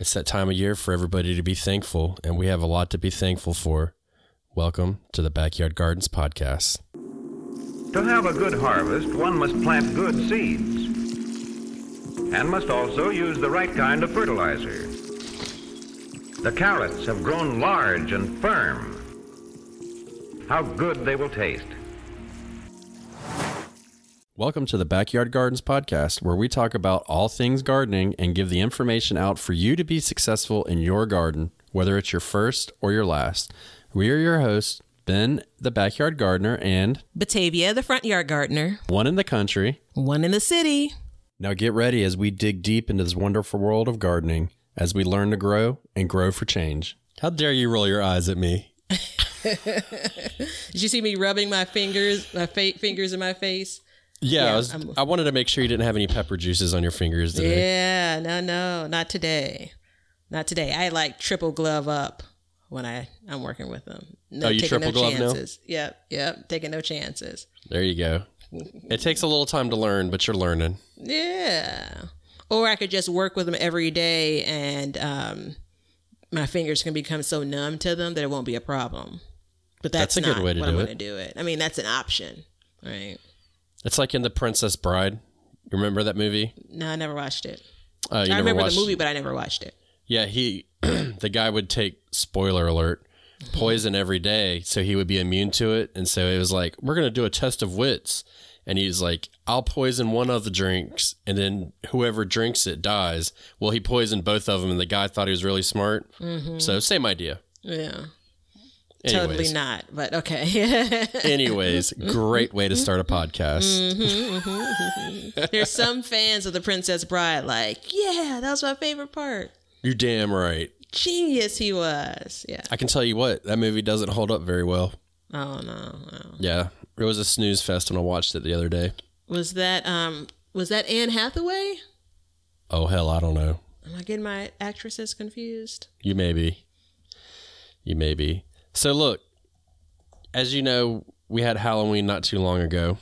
It's that time of year for everybody to be thankful, and we have a lot to be thankful for. Welcome to the Backyard Gardens Podcast. To have a good harvest, one must plant good seeds and must also use the right kind of fertilizer. The carrots have grown large and firm. How good they will taste. Welcome to the Backyard Gardens Podcast, where we talk about all things gardening and give the information out for you to be successful in your garden, whether it's your first or your last. We are your hosts, Ben, the backyard gardener, and Batavia, the front yard gardener. one in the country. One in the city. Now get ready as we dig deep into this wonderful world of gardening as we learn to grow and grow for change. How dare you roll your eyes at me? Did you see me rubbing my fingers, my fa- fingers in my face? Yeah, Yeah, I was. I'm- wanted to make sure you didn't have any pepper juices on your fingers today. Yeah, no, no, not today. Not today. I like triple glove up when I I'm working with them. No, Oh, you taking triple no glove now? chances. Yep, yep, taking no chances. There you go. It takes a little time to learn, but you're learning. Yeah. Or I could just work with them every day and um, my fingers can become so numb to them that it won't be a problem. But that's, That's a good not way to what do I'm it. going to do it. I mean, that's an option, right? It's like in The Princess Bride. You remember that movie? No, I never watched it. Uh, you I remember watched- the movie, but I never watched it. Yeah, he, the guy would take spoiler alert, poison every day, so he would be immune to it. And so it was like, we're gonna do a test of wits, and he's like, I'll poison one of the drinks, and then whoever drinks it dies. Well, he poisoned both of them, and the guy thought he was really smart. So same idea. Yeah. Anyways, Totally not, but okay. anyways, great way to start a podcast. Mm-hmm, mm-hmm, mm-hmm. There's some fans of The Princess Bride like, yeah, that was my favorite part. You're damn right. Genius he was. Yeah. I can tell you what, that movie doesn't hold up very well. Oh no, no. Yeah, it was a snooze fest when I watched it the other day. Was that um was that Anne Hathaway? Oh hell, I don't know. Am I getting my actresses confused? You may be. You may be. So look, as you know, we had Halloween not too long ago,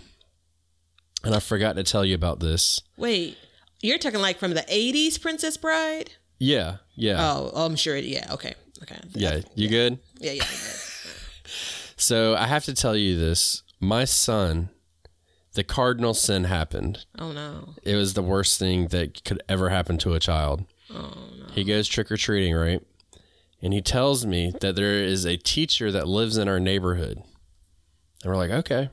and I forgot to tell you about this. Wait, you're talking like from the '80s Princess Bride? Yeah, yeah, Oh, oh I'm sure. It, yeah. Okay. Okay. yeah. You good? Yeah. Yeah. yeah. So I have to tell you this. My son, the cardinal sin happened. Oh no. It was the worst thing that could ever happen to a child. Oh no. He goes trick or treating, right? And he tells me that there is a teacher that lives in our neighborhood. And we're like, okay.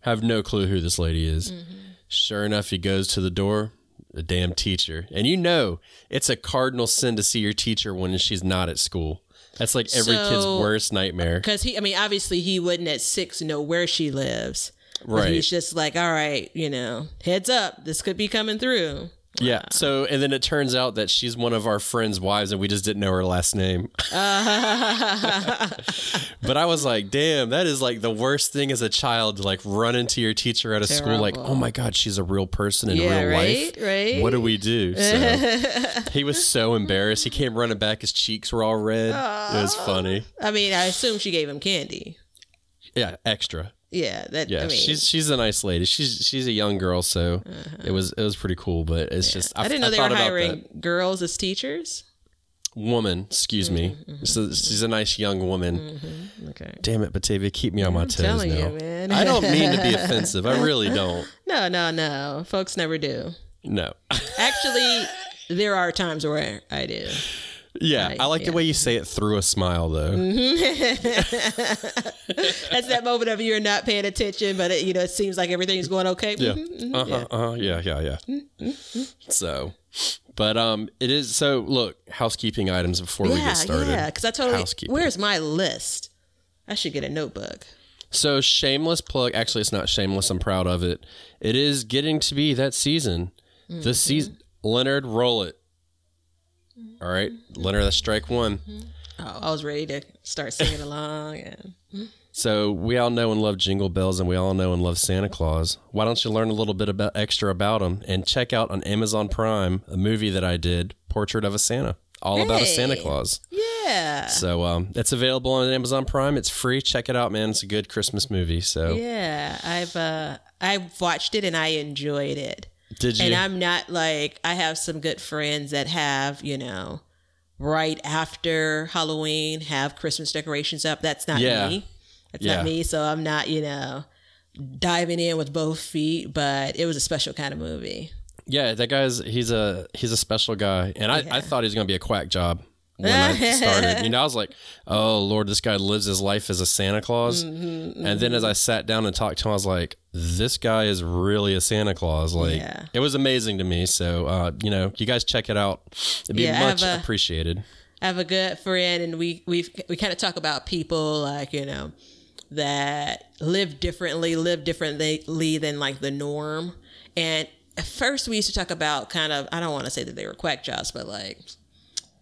Have no clue who this lady is. Mm-hmm. Sure enough, he goes to the door, a damn teacher. And you know, it's a cardinal sin to see your teacher when she's not at school. That's like every kid's worst nightmare. Uh, because he, I mean, obviously he wouldn't at six know where she lives. But Right. He's just like, all right, you know, heads up, this could be coming through. Yeah. So, and then it turns out that she's one of our friends' wives, and we just didn't know her last name. but I was like, damn, that is like the worst thing as a child to like run into your teacher at a school, like, oh my God, she's a real person in Yeah, real right, life. right. What do we do? So he was so embarrassed. He came running back. His cheeks were all red. It was funny. I mean, I assume she gave him candy. Yeah, extra. Yeah, that. Yeah, I mean, she's she's a nice lady. She's she's a young girl, so uh-huh. it was it was pretty cool. But it's just I, didn't know they were hiring girls as teachers. woman. Excuse me. Mm-hmm, mm-hmm So mm-hmm. she's a nice young woman. Mm-hmm, okay. Damn it, Batavia, keep me on my toes telling now. you, man. I don't mean to be offensive. I really don't. No, no, no. Folks never do. No. Actually, there are times where I do. Yeah, I like yeah. the way you say it through a smile, though. That's that moment of you're not paying attention, but it, you know it seems like everything's going okay. Yeah. Mhm, mhm, Uh huh. Uh-huh. Yeah. Yeah. Yeah. So, but um, it is so. Look, housekeeping items before we get started. yeah. Because I totally. Where's my list? I should get a notebook. So shameless plug. Actually, it's not shameless. I'm proud of it. It is getting to be that season. Mm-hmm. The season. Leonard, roll it. All right, Leonard. That's strike one. Oh, I was ready to start singing along, and So we all know and love Jingle Bells, and we all know and love Santa Claus. Why don't you learn a little bit about extra about them and check out on Amazon Prime a movie that I did, Portrait of a Santa, all about a Santa Hey. Claus. yeah, So um, it's available on Amazon Prime. It's free. Check it out, man. It's a good Christmas movie. So yeah. I've uh, I've watched it and I enjoyed it. Did you? And I'm not like I have some good friends that have, you know, right after Halloween have Christmas decorations up. That's not Yeah. me. That's Yeah. not me. So I'm not, you know, diving in with both feet, but it was a special kind of movie. Yeah, that guy's he's a he's a special guy, and I, I thought he was gonna be a quack job when I started. You know, I was like, oh Lord, this guy lives his life as a Santa Claus, Mm-hmm, and then as I sat down and talked to him, I was like, this guy is really a Santa Claus. Like, Yeah. it was amazing to me. So, uh, you know, you guys check it out; it'd be Yeah, much a- appreciated. I have a good friend, and we we we kind of talk about people like you know that live differently, live differently than like the norm. And at first, we used to talk about kind of I don't want to say that they were quack jobs, but like,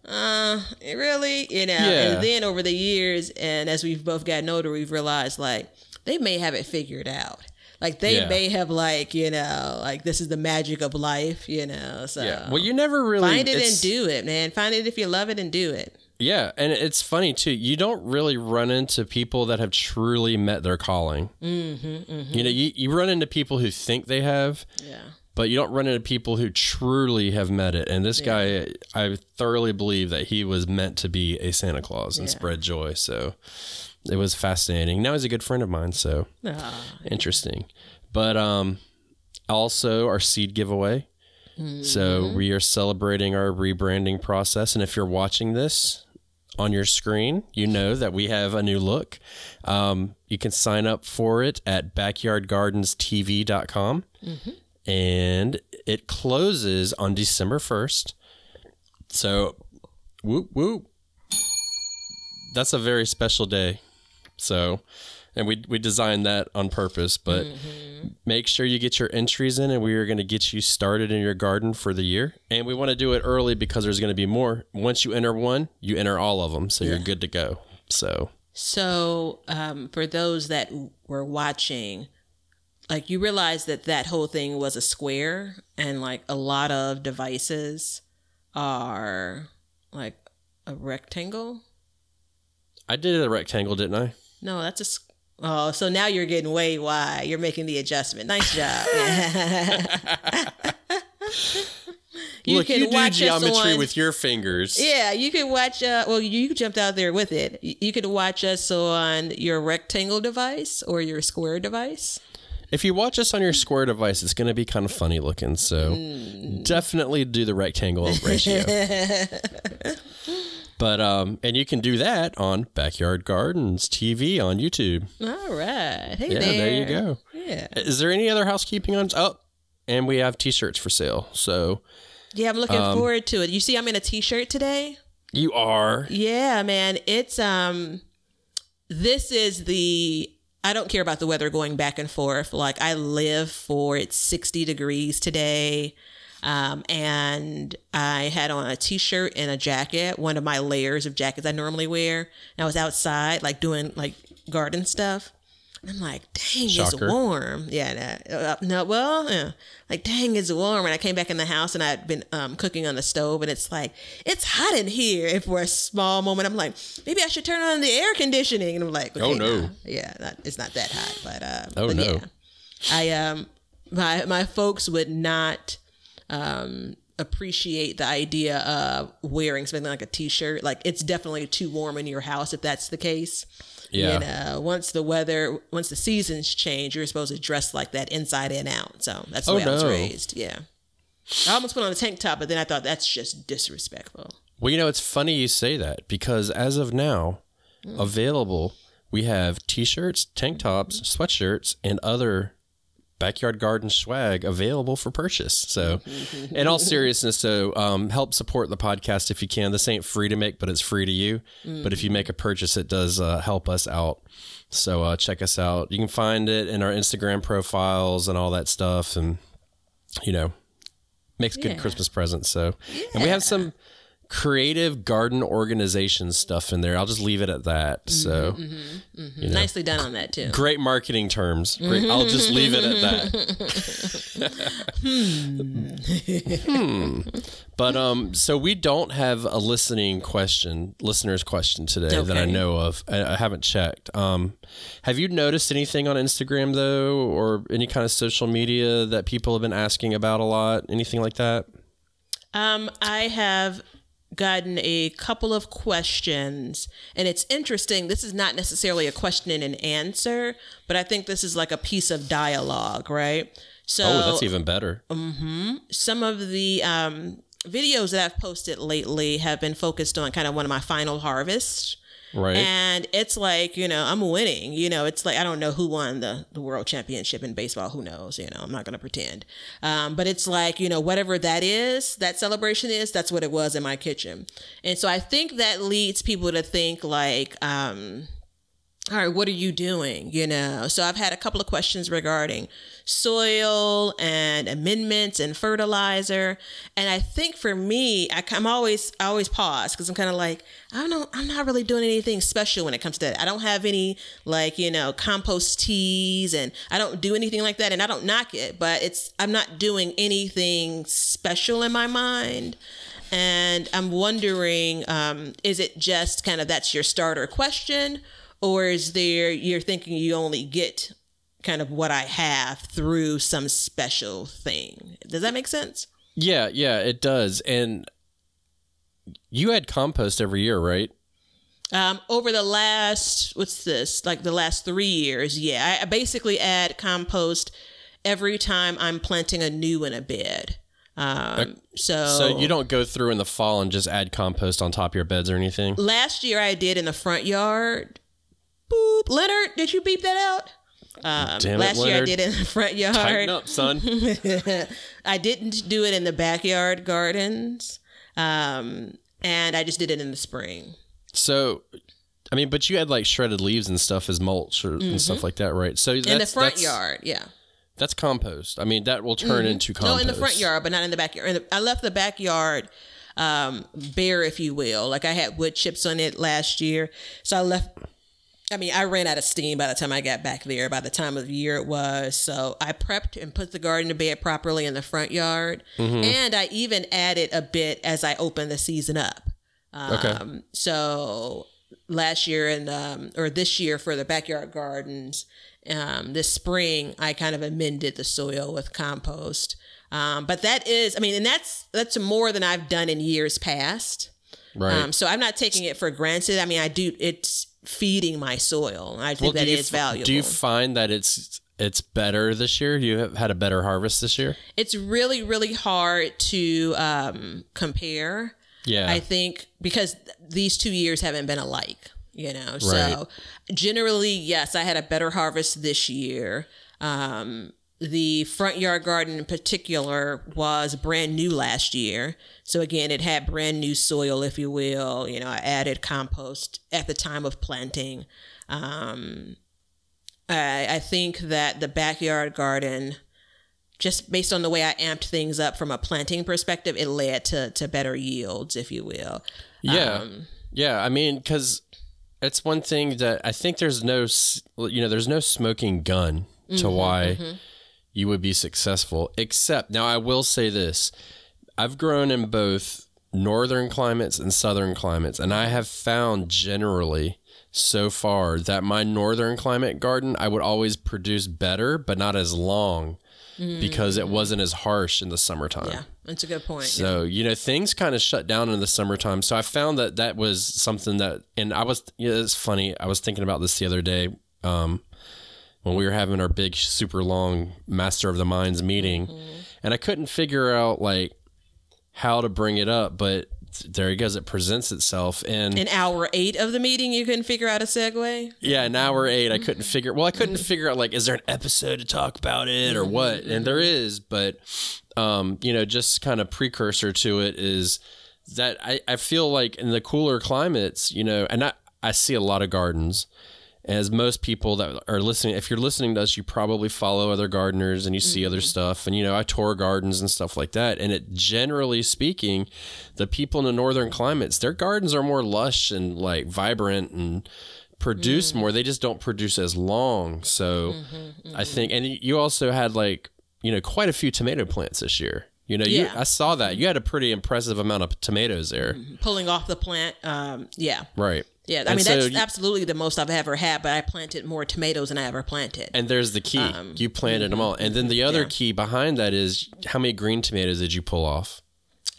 uh, really, you know. Yeah. And then over the years, and as we've both gotten older, we've realized like they may have it figured out. Like they Yeah. may have like you know like this is the magic of life, you know. So Yeah. Well, you never really find it and do it, man. Find it if you love it and do it. Yeah, and it's funny too. You don't really run into people that have truly met their calling. Mm-hmm, You know, you, you run into people who think they have, Yeah. But you don't run into people who truly have met it. And this guy, I thoroughly believe that he was meant to be a Santa Claus and Yeah. spread joy. So it was fascinating. Now he's a good friend of mine. So Ah, interesting. But um, also our seed giveaway. So we are celebrating our rebranding process. And if you're watching this on your screen, you know that we have a new look. Um, you can sign up for it at backyardgardenstv.com. And it closes on December 1st. So, whoop, whoop. That's a very special day. So, and we we designed that on purpose, but make sure you get your entries in and we are going to get you started in your garden for the year. And we want to do it early because there's going to be more. Once you enter one, you enter all of them, so you're good to go. So, So, um, for those that were watching, like you realize that that whole thing was a square, and like a lot of devices are like a rectangle. I did a rectangle, didn't I? No, that's a. Oh, so now you're getting way wide. You're making the adjustment. Nice job. you Look, can you do watch us geometry on- with your fingers. Yeah, you could watch. Uh, well, you jumped out there with it. You could watch us on your rectangle device or your square device. If you watch us on your square device, it's going to be kind of funny looking. So definitely do the rectangle ratio. but um, and you can do that on Backyard Gardens TV on YouTube. All right. Hey Yeah, there. there you go. Yeah. Is there any other housekeeping on? Oh, and we have T-shirts for sale. So Yeah, I'm looking Um, forward to it. You see, I'm in a t-shirt today. you are Yeah, man. It's um this is the I don't care about the weather going back and forth. Like I live for it's 60 degrees today. Um, and I had on a t-shirt and a jacket, one of my layers of jackets I normally wear. And I was outside like doing like garden stuff. I'm like, dang, Shocker. it's warm. Yeah, no, uh, no well, yeah. like, dang, it's warm. And I came back in the house and I'd been um, cooking on the stove, and it's like, it's hot in here. And for a small moment, I'm like, maybe I should turn on the air conditioning. And I'm like, Oh, okay, no. nah. yeah, not, it's not that hot, but um, Oh, but no. yeah. I um, my my folks would not um appreciate the idea of wearing something like a t-shirt. Like, it's definitely too warm in your house if that's the case. Yeah. You know, once the weather, once the seasons change, you're supposed to dress like that inside and out. So that's the Oh, way I was raised. Yeah. I almost put on a tank top, but then I thought that's just disrespectful. Well, you know, it's funny you say that because as of now, mm. available, we have t shirts, tank tops, sweatshirts, and other backyard garden swag available for purchase. So, in all seriousness, so um, help support the podcast if you can. This ain't free to make, but it's free to you. But if you make a purchase, it does uh, help us out. So, uh, check us out. You can find it in our Instagram profiles and all that stuff. And, you know, makes good Yeah. Christmas presents. So, and we have some creative garden organization stuff in there. I'll just leave it at that. So, you know, Nicely done on that too. great marketing terms. Great. I'll just leave it at that. Hmm. But um, so we don't have a listening question, listener's question today that I know of. I, I haven't checked. Um, have you noticed anything on Instagram though, or any kind of social media that people have been asking about a lot? Anything like that? Um, I have gotten a couple of questions, and it's interesting. This is not necessarily a question and an answer, but I think this is like a piece of dialogue, right? So Oh, that's even better. some of the um, videos that I've posted lately have been focused on kind of one of my final harvests. Right. And it's like, you know, I'm winning. You know, it's like, I don't know who won the, the world championship in baseball. Who knows? You know, I'm not going to pretend. Um, but it's like, you know, whatever that is, that celebration is, that's what it was in my kitchen. And so I think that leads people to think like, um, all right, what are you doing? You know, so I've had a couple of questions regarding soil and amendments and fertilizer. And I think for me, I, am always, I always pause because I'm kind of like, I don't, I'm not really doing anything special when it comes to that. I don't have any like, you know, compost teas and I don't do anything like that. And I don't knock it, but it's, I'm not doing anything special in my mind. And I'm wondering, um, is it just kind of that's your starter question? Or is there, you're thinking you only get kind of what I have through some special thing? Does that make sense? yeah, yeah, it does. And you had compost every year, right? Um, over the last, what's this, like the last three years, yeah, I, basically add compost every time I'm planting a new in a bed. Um, so, So you don't go through in the fall and just add compost on top of your beds or anything? last year I did in the front yard. Boop. Leonard, did you beep that out? Um, Damn it, last year I did it in the front yard. Tighten up, son. I didn't do it in the backyard gardens. Um, and I just did it in the spring. So, I mean, but you had like shredded leaves and stuff as mulch or, and stuff like that, right? So that's, in the front yard, yeah. That's compost. I mean, that will turn into compost. No, in the front yard, but not in the backyard. The- I left the backyard um, bare, if you will. Like I had wood chips on it last year, so I left. I mean, I ran out of steam by the time I got back there. By the time of the year it was, so I prepped and put the garden to bed properly in the front yard, and I even added a bit as I opened the season up. Okay. Um, so last year and um, or this year for the backyard gardens, um, this spring I kind of amended the soil with compost. Um, but that is, I mean, and that's that's more than I've done in years past. Right. Um, so I'm not taking it for granted. I mean, I do. It's feeding my soil. I think Well, that you f- valuable. Do you find that it's it's better this year? You have had a better harvest this year? it's really, really hard to um, compare. Yeah. I think because th- these two years haven't been alike, you know. Right. So generally, yes, I had a better harvest this year. Um, the front yard garden in particular was brand new last year. So again, it had brand new soil, if you will. You know, I added compost at the time of planting. Um, I, I think that the backyard garden just based on the way I amped things up from a planting perspective, it led to to better yields, if you will. Yeah. Um, yeah. I mean, because it's one thing that I think there's no, you know, there's no smoking gun Mm-hmm, to why you would be successful. Except now, I will say this: I've grown in both northern climates and southern climates, and I have found generally so far that my northern climate garden I would always produce better, but not as long. Because it wasn't as harsh in the summertime. Yeah, that's a good point. So, you know, things kind of shut down in the summertime. So I found that that was something that, and I was, you know, it's funny. I was thinking about this the other day um, when we were having our big, super long Master of the Minds meeting. Mm-hmm. And I couldn't figure out like how to bring it up, but there he goes. It presents itself. in In hour eight of the meeting, you couldn't figure out a segue. yeah, an hour eight, I couldn't mm-hmm. figure. Well, I couldn't figure out like, is there an episode to talk about it or what? Mm-hmm, and there is, but um, you know, just kind of precursor to it is that I, I feel like in the cooler climates, you know, and I I see a lot of gardens. As most people that are listening, if you're listening to us, you probably follow other gardeners and you see other mm-hmm. stuff. And, you know, I tour gardens and stuff like that. And it generally speaking, the people in the northern climates, their gardens are more lush and like vibrant and produce mm. more. They just don't produce as long. So mm-hmm, I think, mm-hmm. and you also had like, you know, quite a few tomato plants this year. You know, you, I saw that. You had a pretty impressive amount of tomatoes there. Pulling off the plant. Um, yeah. Right. Yeah. I And mean, so that's you- absolutely the most I've ever had, but I planted more tomatoes than I ever planted. And there's the key. you planted them all. And then the other Um, yeah. key behind that is how many green tomatoes did you pull off?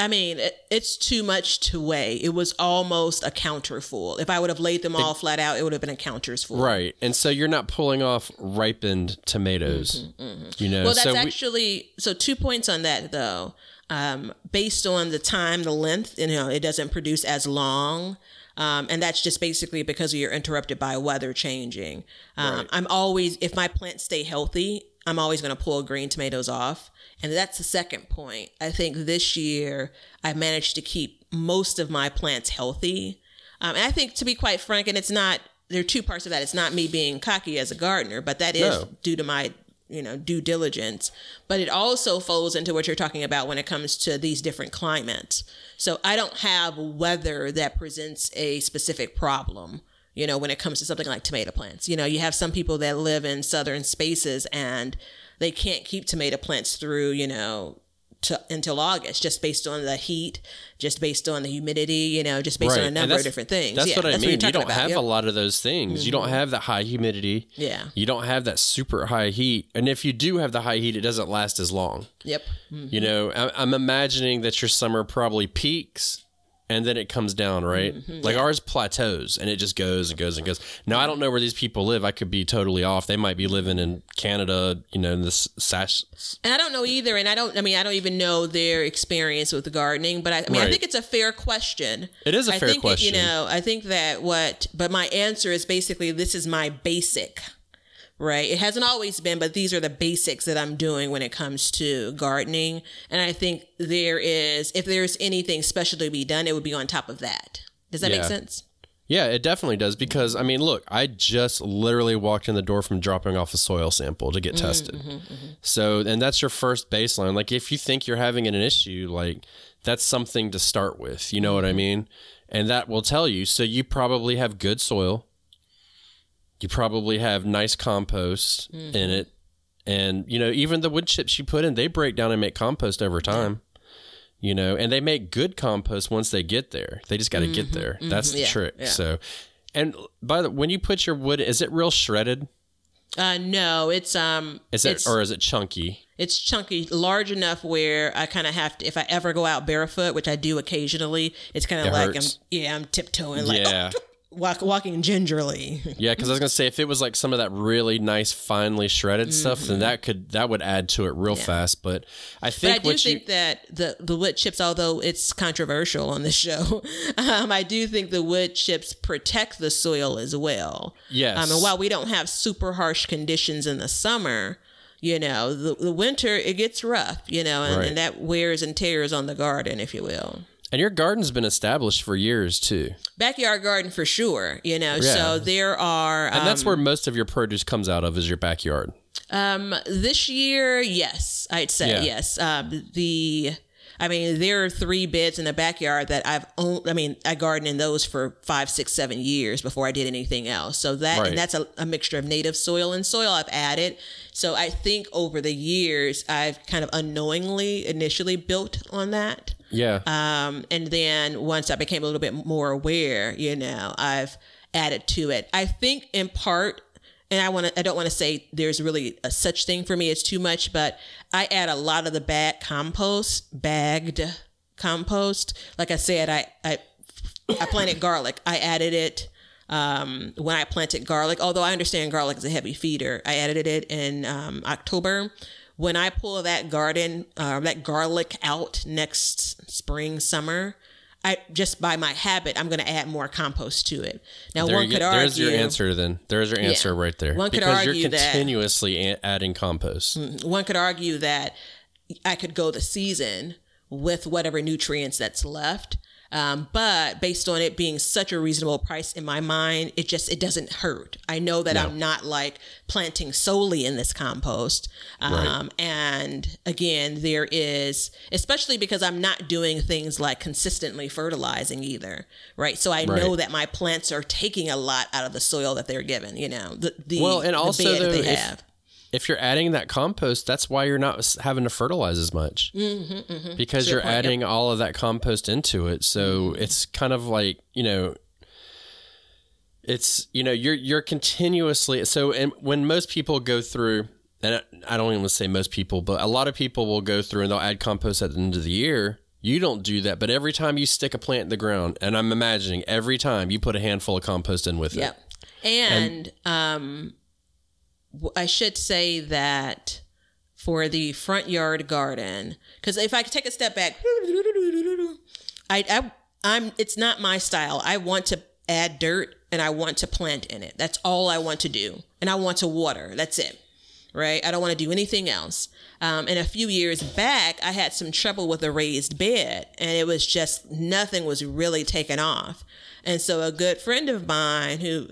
I mean, it, it's too much to weigh. It was almost a counter full. If I would have laid them all flat out, it would have been a counter's full. Right. And so you're not pulling off ripened tomatoes. You know, Well, that's so we- actually so. Two points on that though. Um, based on the time, the length, you know, it doesn't produce as long. Um, and that's just basically because you're interrupted by weather changing. Um, I'm always, if my plants stay healthy, I'm always going to pull green tomatoes off. And that's the second point. I think this year I managed to keep most of my plants healthy. Um, and I think, to be quite frank, and it's not, there are two parts of that. It's not me being cocky as a gardener, but that is No. due to my you know due diligence but it also folds into what you're talking about when it comes to these different climates. So i don't have weather that presents a specific problem you know when it comes to something like tomato plants. You know you have some people that live in southern spaces and they can't keep tomato plants through you know to, until August, just based on the heat, just based on the humidity, you know, just based on a number of different things. That's Yeah, what I you're mean. you don't about, have yep. Mm-hmm. a lot of those things. You don't have that high humidity. Yeah. You don't have that super high heat. And if you do have the high heat, it doesn't last as long. Yep. You know, I- I'm imagining that your summer probably peaks and then it comes down, right? Mm-hmm. like ours plateaus and it just goes and goes and goes. Now, I don't know where these people live. I could be totally off. They might be living in Canada, you know, in this sash. And I don't know either. And I don't, I mean, I don't even know their experience with gardening, but I, I mean, I think it's a fair question. It is a I fair think, question. You know, I think that what, but my answer is basically this is my basic, right? It hasn't always been, but these are the basics that I'm doing when it comes to gardening. And I think there is, if there's anything special to be done, it would be on top of that. Does that make sense? Yeah, it definitely does because I mean, look, I just literally walked in the door from dropping off a soil sample to get Mm-hmm, tested. So, and that's your first baseline. Like if you think you're having an issue, like that's something to start with. You know what I Mm-hmm. mean? And that will tell you. So you probably have good soil. You probably have nice compost Mm-hmm. in it. And you know, even the wood chips you put in, they break down and make compost over time. You know, and they make good compost once they get there. They just got to get there. That's the Mm-hmm. Yeah, trick. yeah. So, and by the when you put your wood, is it real shredded? Uh, no, it's, um, Is it or is it chunky? it's chunky, large enough where I kind of have to, if I ever go out barefoot, which I do occasionally, it's kind It of like hurts. I'm, yeah, I'm tiptoeing, like yeah, walk, walking gingerly. yeah. Because I was gonna say if it was like some of that really nice, finely shredded stuff, then that could that would add to it real fast. But I But think I do think you that the the wood chips, although it's controversial on the show, um, I do think the wood chips protect the soil as well. Yes. Um, and while we don't have super harsh conditions in the summer, you know, the, the winter it gets rough, you know, and, Right. and that wears and tears on the garden, if you will. And your garden's been established for years too, Backyard garden for sure, you know. Yeah. So there are, and that's um, where most of your produce comes out of is your backyard. Um, this year, yes, I'd say Yeah. yes. Um, the, I mean, there are three beds in the backyard that I've owned. I mean, I gardened in those for five, six, seven years before I did anything else. So that, Right. and that's a, a mixture of native soil and soil I've added. So I think over the years, I've kind of unknowingly initially built on that. Yeah, Um, and then once I became a little bit more aware, you know, I've added to it. I think in part, and I want to, I don't want to say there's really a such thing for me. It's too much, but I add a lot of the bad compost, bagged compost. Like I said, I, I, I planted garlic. I added it um, when I planted garlic. Although I understand garlic is a heavy feeder, I added it in um, October. When I pull that garden, uh, that garlic out next spring, summer, I just by my habit, I'm going to add more compost to it. Now, there one could argue There's your answer. Then there's your answer right there. One could because you're argue that- continuously adding compost. one could argue that I could go the season with whatever nutrients that's left. Um, but based on it being such a reasonable price in my mind, it just it doesn't hurt. I know that I'm not like planting solely in this compost. Um, And again, there is especially because I'm not doing things like consistently fertilizing either, right? So I know that my plants are taking a lot out of the soil that they're given. You know, the the, Well, and the also, bed that though, they if- have. If you're adding that compost, that's why you're not having to fertilize as much. Mm-hmm, Because Good you're point, yep. adding all of that compost into it. So it's kind of like, you know, it's, you know, you're, you're continuously. So, and when most people go through, and I- don't even want to say most people, but a lot of people will go through and they'll add compost at the end of the year You don't do that, but every time you stick a plant in the ground, and I'm imagining every time you put a handful of compost in with Yep. it. And, um, w- I should say that for the front yard garden, because if I could take a step back, I, I I'm it's not my style. I want to add dirt and I want to plant in it. That's all I want to do, and I want to water. That's it. Right? I don't want to do anything else. Um, and a few years back, I had some trouble with a raised bed, and it was just nothing was really taken off. And so, a good friend of mine who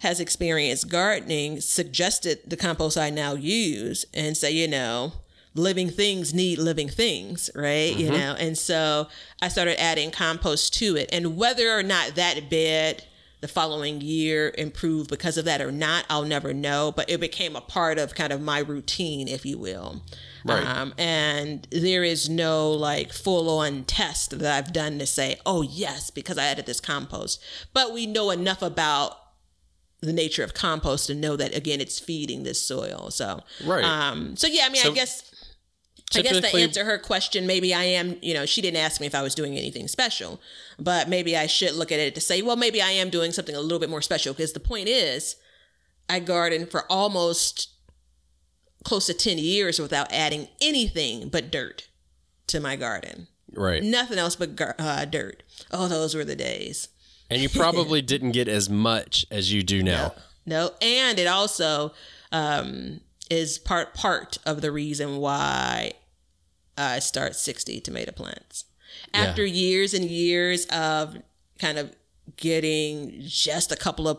has experience gardening suggested the compost I now use and say, you know, living things need living things, right? You know, and so I started adding compost to it. And whether or not that bed the following year improved because of that or not, I'll never know. But it became a part of kind of my routine, if you will. Right. Um, and there is no like full on test that I've done to say, oh, yes, because I added this compost. But we know enough about the nature of compost and know that again it's feeding this soil so Right. um so yeah i mean i guess I guess to answer her question, maybe I am, you know, she didn't ask me if I was doing anything special, but maybe I should look at it to say, well, maybe I am doing something a little bit more special because the point is, I garden for almost close to 10 years without adding anything but dirt to my garden. Right. Nothing else but gar- uh, dirt. Oh, those were the days. And you probably didn't get as much as you do now. No, and it also um, is part part of the reason why I start sixty tomato plants. After years and years of kind of getting just a couple of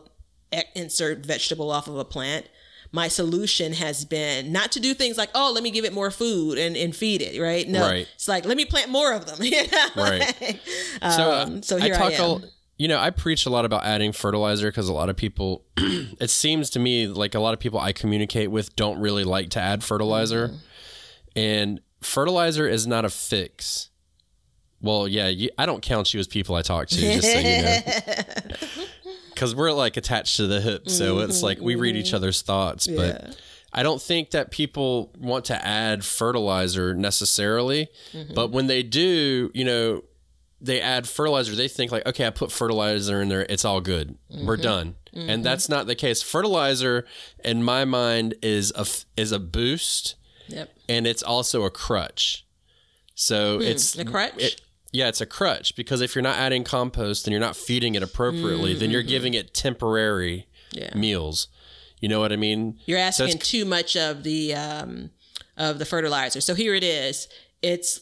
insert vegetable off of a plant, my solution has been not to do things like, oh, let me give it more food and, and feed it, right? No, Right. it's like let me plant more of them. you know? Right. So, uh, Um, so here I talk am. A, you know, I preach a lot about adding fertilizer because a lot of people, it seems to me like a lot of people I communicate with don't really like to add fertilizer. Mm-hmm. And fertilizer is not a fix. Well, yeah, you, I don't count you as people I talk to, just so you know. Because we're like attached to the hip. So it's like we read each other's thoughts. But I don't think that people want to add fertilizer necessarily. But when they do, you know, they add fertilizer, they think like, okay, I put fertilizer in there, it's all good. We're mm-hmm. done. And mm-hmm. that's not the case. Fertilizer, in my mind, is a is a boost, Yep. and it's also a crutch. So hmm, it's a crutch? it- yeah, it's a crutch because if you're not adding compost and you're not feeding it appropriately, then you're mm. giving it temporary Yeah. meals. You know what I mean? You're asking it's- too much of the um, of the fertilizer. So here it is. It's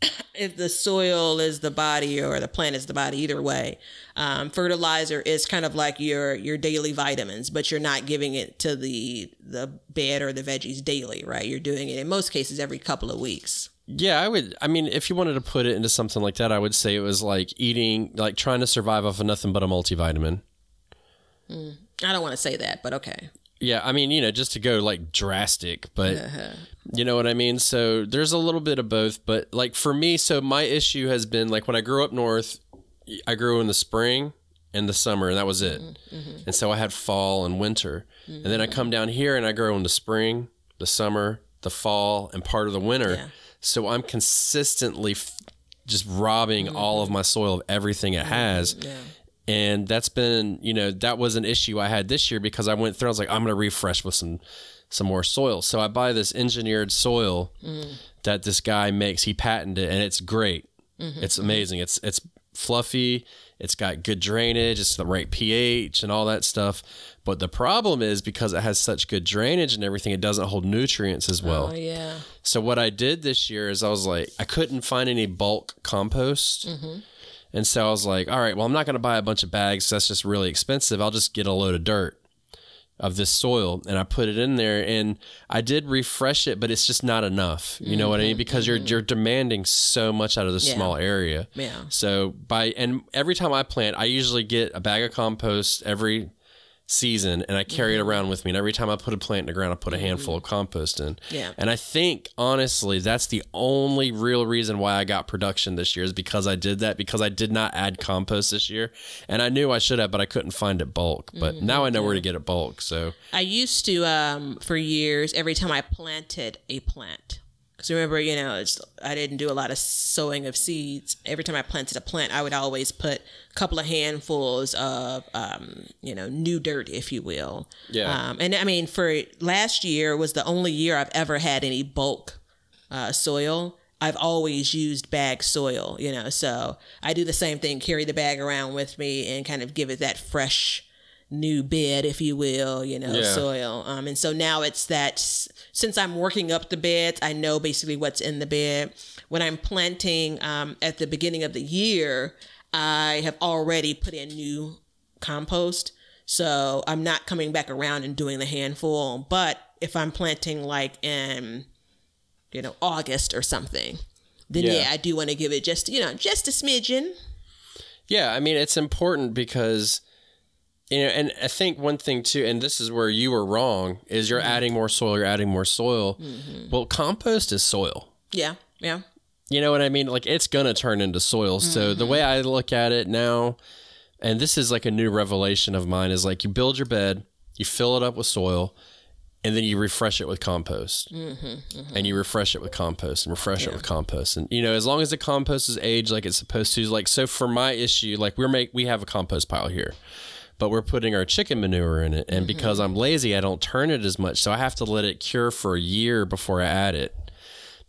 if the soil is the body or the plant is the body, either way. Um, fertilizer is kind of like your your daily vitamins, but you're not giving it to the the bed or the veggies daily, right? You're doing it in most cases every couple of weeks. Yeah, I would. I mean, if you wanted to put it into something like that, I would say it was like eating, like trying to survive off of nothing but a multivitamin. I don't want to say that, but okay. Yeah, I mean, you know, just to go like drastic, but uh-huh. you know what I mean? So there's a little bit of both, but like for me, so my issue has been like when I grew up north, I grew in the spring and the summer, and that was it. Mm-hmm. Mm-hmm. And so I had fall and winter. And then I come down here and I grow in the spring, the summer, the fall, and part of the winter. Yeah. So I'm consistently f- just robbing mm-hmm. all of my soil of everything it has and that's been you know that was an issue i had this year because i went through i was like i'm going to refresh with some some more soil. So i buy this engineered soil mm. that this guy makes. He patented it and it's great. Mm-hmm, it's mm-hmm. amazing. It's it's fluffy. It's got good drainage. It's the right ph and all that stuff. But the problem is because it has such good drainage and everything it doesn't hold nutrients as well. Oh yeah. so what I did this year is I was like, I couldn't find any bulk compost. Mm-hmm. And so I was like, all right, well, I'm not going to buy a bunch of bags. That's just really expensive. I'll just get a load of dirt of this soil and I put it in there and I did refresh it, but it's just not enough. You know what I mean? Mm-hmm. Because you're mm-hmm. you're demanding so much out of this Yeah. small area. Yeah. So by and every time I plant, I usually get a bag of compost every season and I carry it mm-hmm. around with me. And every time I put a plant in the ground, I put a mm-hmm. handful of compost in. Yeah. And I think honestly, that's the only real reason why I got production this year is because I did that because I did not add compost this year. And I knew I should have, but I couldn't find it bulk. But mm-hmm. now I know where to get it bulk. So I used to, um, for years, every time I planted a plant, Because remember, you know, it's, I didn't do a lot of sowing of seeds. Every time I planted a plant, I would always put a couple of handfuls of, um, you know, new dirt, if you will. Yeah. Um, and I mean, for last year was the only year I've ever had any bulk uh, soil. I've always used bag soil, you know, so I do the same thing, carry the bag around with me and kind of give it that fresh new bed, if you will, you know, Yeah. soil. Um, and so now it's that since I'm working up the beds, I know basically what's in the bed. When I'm planting um, at the beginning of the year, I have already put in new compost. So I'm not coming back around and doing the handful. But if I'm planting like in, you know, August or something, then Yeah. yeah, I do want to give it just, you know, just a smidgen. Yeah, I mean it's important because you know, and I think one thing too, and this is where you were wrong, is you're mm-hmm. adding more soil, you're adding more soil. Mm-hmm. Well, compost is soil. Yeah, yeah. You know what I mean? Like it's gonna turn into soil. So the mm-hmm. way I look at it now, and this is like a new revelation of mine, is like you build your bed, you fill it up with soil, and then you refresh it with compost, and you refresh it with compost, and refresh it with compost, and you know as long as the compost is aged like it's supposed to, like so for my issue, like we're make we have a compost pile here. But we're putting our chicken manure in it, and mm-hmm. because I'm lazy, I don't turn it as much. So I have to let it cure for a year before I add it.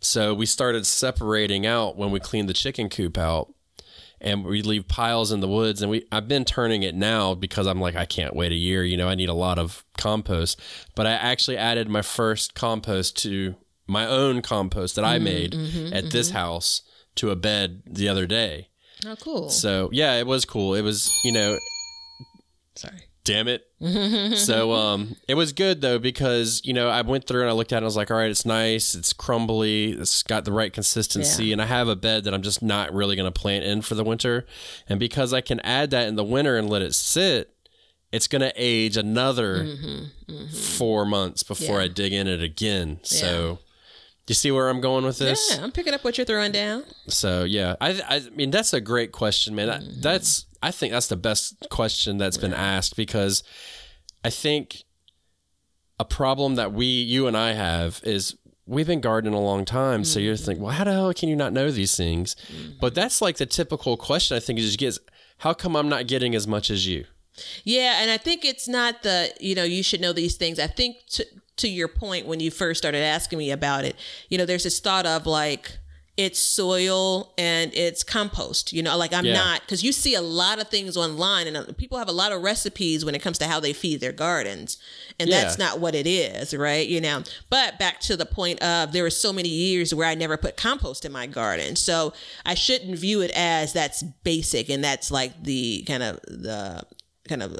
So we started separating out when we cleaned the chicken coop out and we leave piles in the woods and we I've been turning it now because I'm like I can't wait a year, you know, I need a lot of compost. But I actually added my first compost to my own compost that I mm-hmm, made mm-hmm, at this house to a bed the other day. Oh, cool. So, yeah, it was cool. It was, you know, Sorry. damn it. so um it was good though because you know I went through and I looked at it and I was like all right it's nice it's crumbly it's got the right consistency Yeah. and I have a bed that I'm just not really going to plant in for the winter and because I can add that in the winter and let it sit it's going to age another 4 months before Yeah. I dig in it again so you see where I'm going with this? Yeah, I'm picking up what you're throwing down. So yeah, I I mean that's a great question, man. That- Mm-hmm. That's I think that's the best question that's been asked because I think a problem that we you and I have is we've been gardening a long time, so Mm-hmm. you're thinking, well, how the hell can you not know these things? But that's like the typical question I think is you get, is, how come I'm not getting as much as you? Yeah, and I think it's not the you know you should know these things. I think to to your point when you first started asking me about it, you know, there's this thought of like it's soil and it's compost. You know, like I'm Yeah. not because you see a lot of things online and uh, people have a lot of recipes when it comes to how they feed their gardens, and Yeah. that's not what it is, right? You know, but back to the point of there were so many years where I never put compost in my garden, so I shouldn't view it as that's basic and that's like the kind of the kind of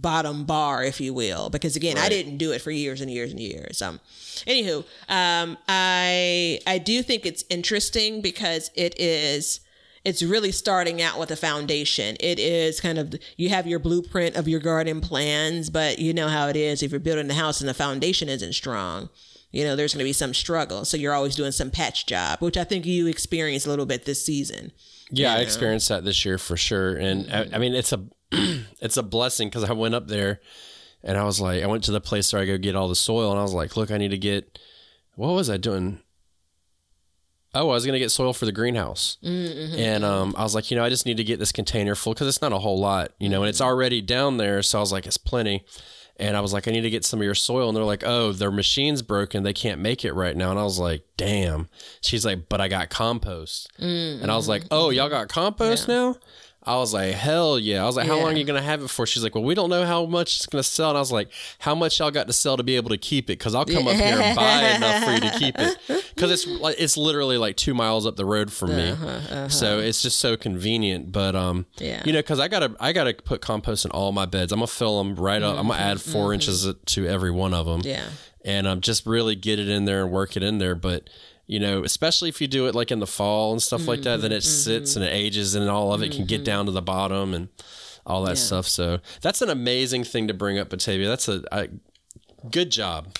bottom bar, if you will, because again, I didn't do it for years and years and years. Um, anywho, um, I I do think it's interesting because it is it's really starting out with a foundation. It is kind of you have your blueprint of your garden plans, but you know how it is if you're building a house and the foundation isn't strong. You know, there's going to be some struggle. So you're always doing some patch job, which I think you experienced a little bit this season. Yeah, I experienced that this year for sure, and I, I mean it's a it's a blessing because I went up there and I was like, I went to the place where I go get all the soil, and I was like, look, I need to get what was I doing? Oh, I was gonna get soil for the greenhouse, mm, mm-hmm. and um, I was like, you know, I just need to get this container full because it's not a whole lot, you know, and it's mm-hmm. already down there, so I was like, it's plenty. And I was like, I need to get some of your soil. And they're like, oh, their machine's broken. They can't make it right now. And I was like, damn. She's like, but I got compost. Mm, and I was mm-hmm. like, oh, y'all got compost now? I was like, hell yeah. I was like, how Yeah. long are you going to have it for? She's like, well, we don't know how much it's going to sell. And I was like, how much y'all got to sell to be able to keep it? Because I'll come up here and buy enough for you to keep it. Because it's like it's literally like two miles up the road from me, so it's just so convenient. But um, Yeah. you know, because I gotta I gotta put compost in all my beds. I'm gonna fill them right up. I'm gonna add 4 inches to every one of them. Yeah. and um, just really get it in there and work it in there. But you know, especially if you do it like in the fall and stuff like that, then it mm-hmm, sits and it mm-hmm. ages and all of it can get down to the mm-hmm. bottom and all that stuff. So that's an amazing thing to bring up, Batavia. That's a, a good job.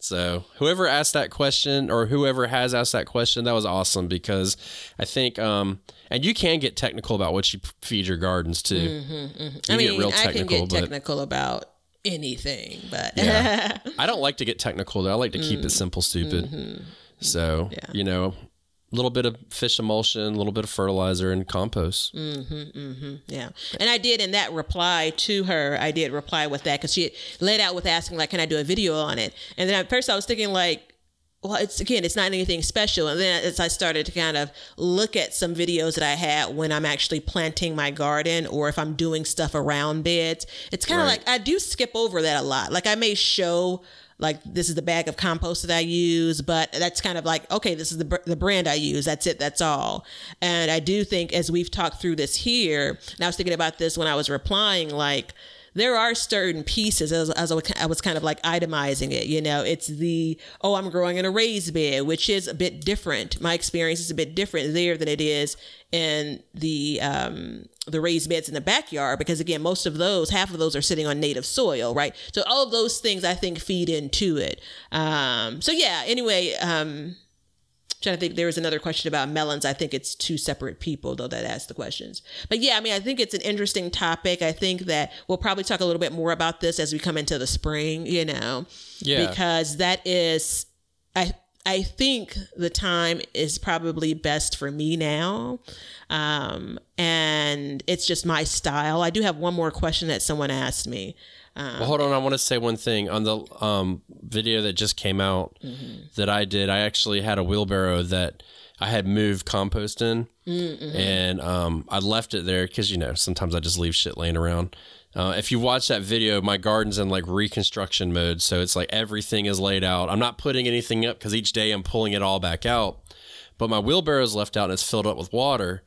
So whoever asked that question or whoever has asked that question, that was awesome because I think, um, and you can get technical about what you feed your gardens too. You I mean, get real I can technical, get but technical about anything, but Yeah. I don't like to get technical though. I like to keep Mm. it simple, stupid. Mm-hmm. So, Yeah. you know, a little bit of fish emulsion, a little bit of fertilizer, and compost. Yeah. And I did in that reply to her, I did reply with that because she laid out with asking, like, can I do a video on it? And then at first I was thinking, like, well, it's again, it's not anything special. And then as I started to kind of look at some videos that I had when I'm actually planting my garden or if I'm doing stuff around beds, it's kind of Right. like I do skip over that a lot. Like I may show like this is the bag of compost that I use, but that's kind of like okay, this is the br- the brand I use. That's it. That's all. And I do think as we've talked through this here, and I was thinking about this when I was replying, like there are certain pieces as, as I was- kind of like itemizing it. You know, it's the oh, I'm growing in a raised bed, which is a bit different. My experience is a bit different there than it is in the um, the raised beds in the backyard because again, most of those, half of those are sitting on native soil, right? So all of those things I think feed into it. Um, so yeah. Anyway, um, trying to think there was another question about melons. I think it's two separate people though that asked the questions. But yeah i mean i think it's an interesting topic. I think that we'll probably talk a little bit more about this as we come into the spring you know Yeah. because that is i i think the time is probably best for me now. Um and it's just my style. I do have one more question that someone asked me Well, hold on. I want to say one thing on the um, video that just came out that I did. I actually had a wheelbarrow that I had moved compost in, and um, I left it there because you know sometimes I just leave shit laying around. Uh, if you watch that video, my garden's in like reconstruction mode, so it's like everything is laid out. I'm not putting anything up because each day I'm pulling it all back out, but my wheelbarrow is left out and it's filled up with water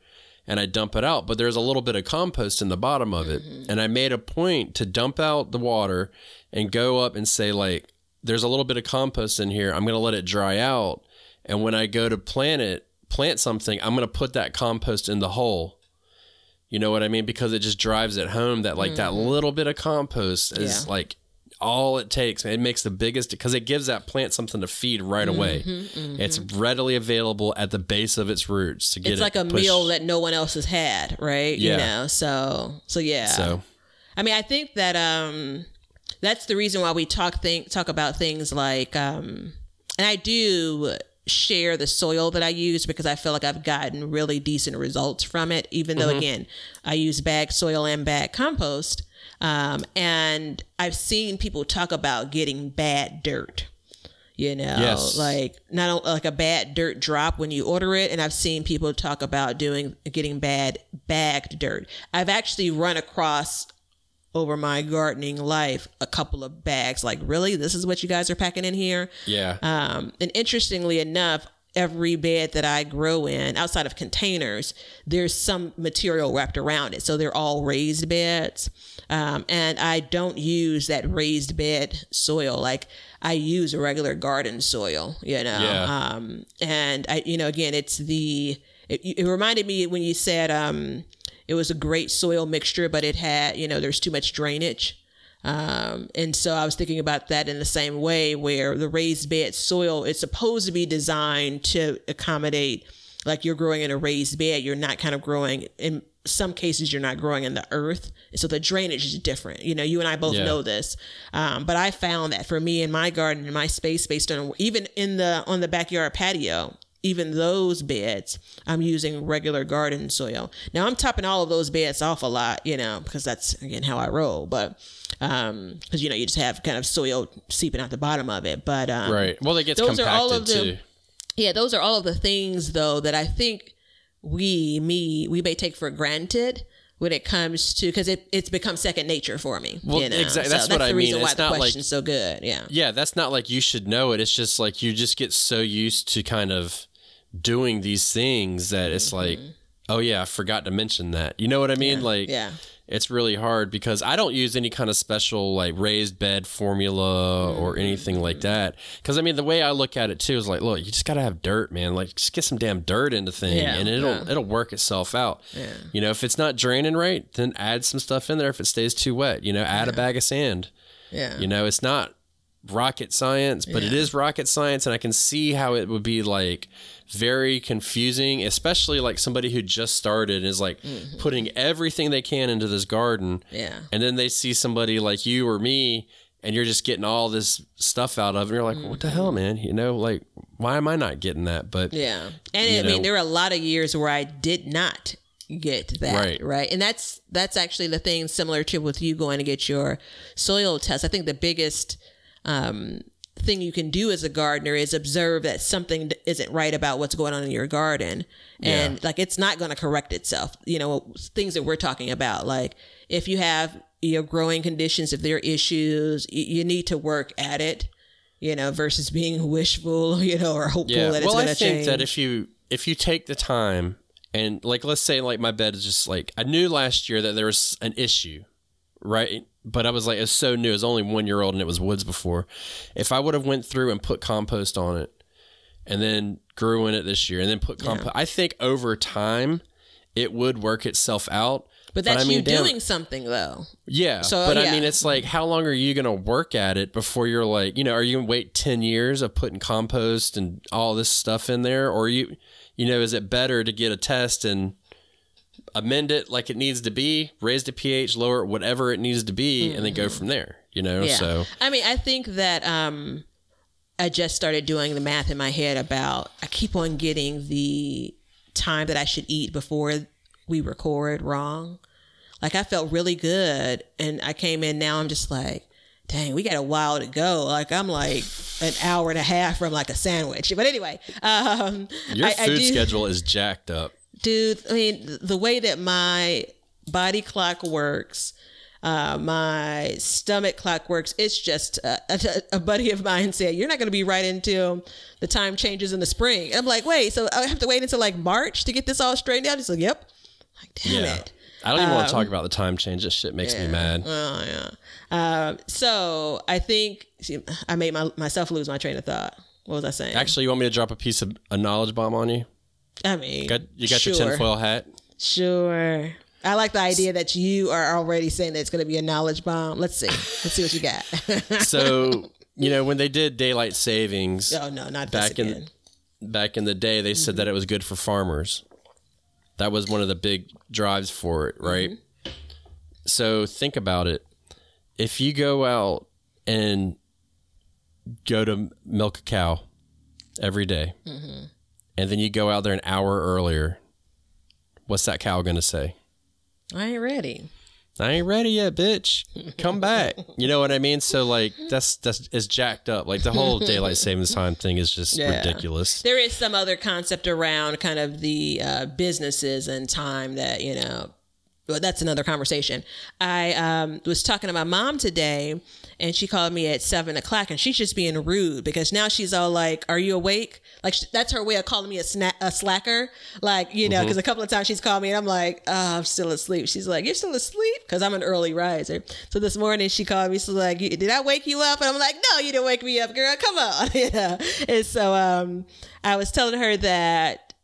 and I dump it out, but there's a little bit of compost in the bottom of it. Mm-hmm. And I made a point to dump out the water and go up and say, like, there's a little bit of compost in here. I'm going to let it dry out. And when I go to plant it, plant something, I'm going to put that compost in the hole. You know what I mean? Because it just drives it home that, like, that mm-hmm. little bit of compost is Yeah. like all it takes. It makes the biggest because it gives that plant something to feed right away. It's readily available at the base of its roots to get it. it's it like a pushed- meal that no one else has had right Yeah. you know so so yeah So I mean, I think that um, that's the reason why we talk think talk about things like, um, and I do share the soil that I use because I feel like I've gotten really decent results from it. Even though, again, I use bag soil and bag compost, um, and I've seen people talk about getting bad dirt. You know, Yes. like not o- like a bad dirt drop when you order it, and I've seen people talk about doing getting bad bagged dirt. I've actually run across over my gardening life a couple of bags. Like, really, this is what you guys are packing in here? yeah, Um, and interestingly enough, every bed that I grow in, outside of containers, there's some material wrapped around it. So they're all raised beds. Um, and I don't use that raised bed soil. Like I use a regular garden soil, you know. Yeah. Um, and I, you know, again, it's the. It, it reminded me when you said um, it was a great soil mixture, but it had, you know, there's too much drainage. Um, and so I was thinking about that in the same way where the raised bed soil is supposed to be designed to accommodate like you're growing in a raised bed, you're not kind of growing in some cases you're not growing in the earth. So the drainage is different. You know, you and I both Yeah. know this. Um, but I found that for me in my garden, in my space based on even in the on the backyard patio, even those beds, I'm using regular garden soil. Now I'm topping all of those beds off a lot, you know, because that's again how I roll. But um, because you know you just have kind of soil seeping out the bottom of it. But um, right. Well, it gets those are compacted all of the- too. yeah, those are all of the things though that I think we, me, we may take for granted when it comes to because it, it's become second nature for me. Well, you know? exact- So that's what the I mean. reason why It's the not like- question's so good. Yeah. Yeah, that's not like you should know it. It's just like you just get so used to kind of doing these things that it's like, oh yeah, I forgot to mention that. You know what I mean? Like, Mm-hmm. Yeah. it's really hard because I don't use any kind of special like raised bed formula Mm-hmm. or anything like that. Because I mean, the way I look at it too is like, look, you just gotta have dirt, man. Like, just get some damn dirt in the thing, Yeah, and it'll yeah. it'll work itself out. Yeah. You know, if it's not draining right, then add some stuff in there. If it stays too wet, you know, add a bag of sand. Yeah. You know, it's not rocket science, but it Yeah. is rocket science, and I can see how it would be like very confusing, especially like somebody who just started and is like putting everything they can into this garden, Mm-hmm. Yeah. and then they see somebody like you or me, and you're just getting all this stuff out of it. And you're like, what the hell, man? You know, like why am I not getting that? But Yeah. And I mean, there were a lot of years where I did not get that. Right. Right. And that's that's actually the thing similar to with you going to get your soil test. I think the biggest um, thing you can do as a gardener is observe that something isn't right about what's going on in your garden. And like it's not going to correct itself. You know, things that we're talking about. Like if you have your growing conditions, if there are issues, you, need to work at it. You know, versus being wishful, you know, or hopeful yeah, that it's well, going I to think change. that if you if you take the time and like let's say like my bed is just like I knew last year that there was an issue, right? But I was like, it's so new. it's only one year old and it was woods before. If I would have went through and put compost on it, and then grew in it this year, and then put compost, I think over time it would work itself out. But that's I mean, you damn- doing something though. Yeah. So, but I mean, it's like, how long are you going to work at it before you're like, you know, are you going to wait 10 years of putting compost and all this stuff in there? Or you, you know, is it better to get a test and amend it like it needs to be, raise the pH, lower it, whatever it needs to be, and then go from there, you know? Mm-hmm. Yeah. So, I mean, I think that um, I just started doing the math in my head about I keep on getting the time that I should eat before we record wrong. Like I felt really good, and I came in now. I'm just like, dang, we got a while to go. Like I'm like an hour and a half from like a sandwich. But anyway, um, your I, I food do- schedule is jacked up. Dude i mean the way that my body clock works uh, my stomach clock works it's just uh, a, a buddy of mine said you're not going to be right until the time changes in the spring and i'm like wait so i have to wait until like march to get this all straightened out he's like yep I'm like damn Yeah. it I don't even want to Um, talk about the time change. This shit makes me mad. oh yeah um, so i think see, i made my, myself lose my train of thought what was i saying Actually, you want me to drop a piece of a knowledge bomb on you? I mean Got, you got your tinfoil hat? Sure. I like the idea that you are already saying that it's going to be a knowledge bomb. Let's see. Let's see what you got. So, you know, when they did daylight savings, oh no, not Back in- back in the day, they said that mm-hmm. it was good for farmers. That was one of the big drives for it, mm-hmm. right? So think about it. If you go out and go to milk a cow every day, mm-hmm. And then you go out there an hour earlier, what's that cow going to say? I ain't ready. I ain't ready yet, bitch. Come back. You know what I mean? So like that's that's is jacked up. Like the whole daylight savings time thing is just Yeah. ridiculous. There is some other concept around kind of the uh, businesses and time that you know. Well, that's another conversation. I um, was talking to my mom today, and she called me at seven o'clock, and she's just being rude because now she's all like, "Are you awake?" Like that's her way of calling me a, sna- a slacker. Like you know, because a couple of times she's called me, and I'm like, "Oh, I'm still asleep." She's like, "You're still asleep?" Because I'm an early riser. So this morning she called me. She's like, "Did I wake you up?" And I'm like, "No, you didn't wake me up, girl. Come on." you know. And so um, I was telling her that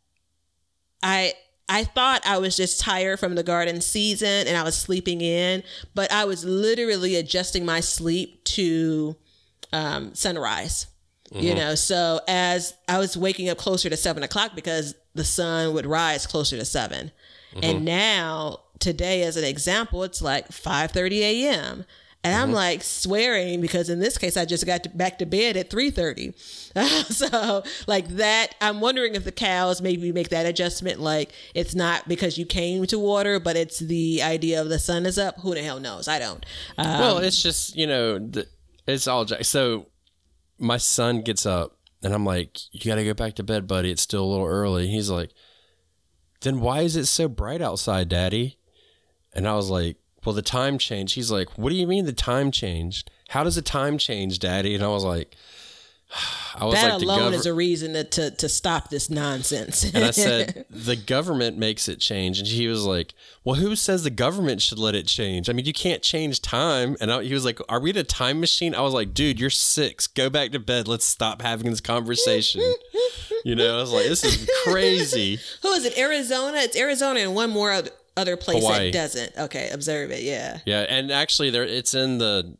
I I thought I was just tired from the garden season and I was sleeping in, but I was literally adjusting my sleep to um, sunrise. You know, so as I was waking up closer to seven o'clock because the sun would rise closer to 7 and now today, as an example, it's like five thirty a.m. And I'm like swearing because in this case, I just got to, back to bed at 3:30. so like that, I'm wondering if the cows maybe make that adjustment. Like it's not because you came to water, but it's the idea of the sun is up. Who the hell knows? I don't. Uh, well, it's just you know, it's all. So my son gets up, and I'm like, "You got to go back to bed, buddy. It's still a little early." He's like, "Then why is it so bright outside, Daddy?" And I was like, "Well, the time changed." He's like, "What do you mean the time changed? How does the time change, Daddy?" And I was like, "I was that like, alone gover- is a reason to, to to stop this nonsense. And I said, the government makes it change. And he was like, well, who says the government should let it change? I mean, you can't change time. And I, he was like, are we in a time machine? I was like, dude, you're six. Go back to bed. Let's stop having this conversation. you know, I was like, this is crazy. Who is it? Arizona. It's Arizona and one more oth- other place Hawaii. that doesn't. Okay, observe it. Yeah. Yeah. And actually, there it's in the,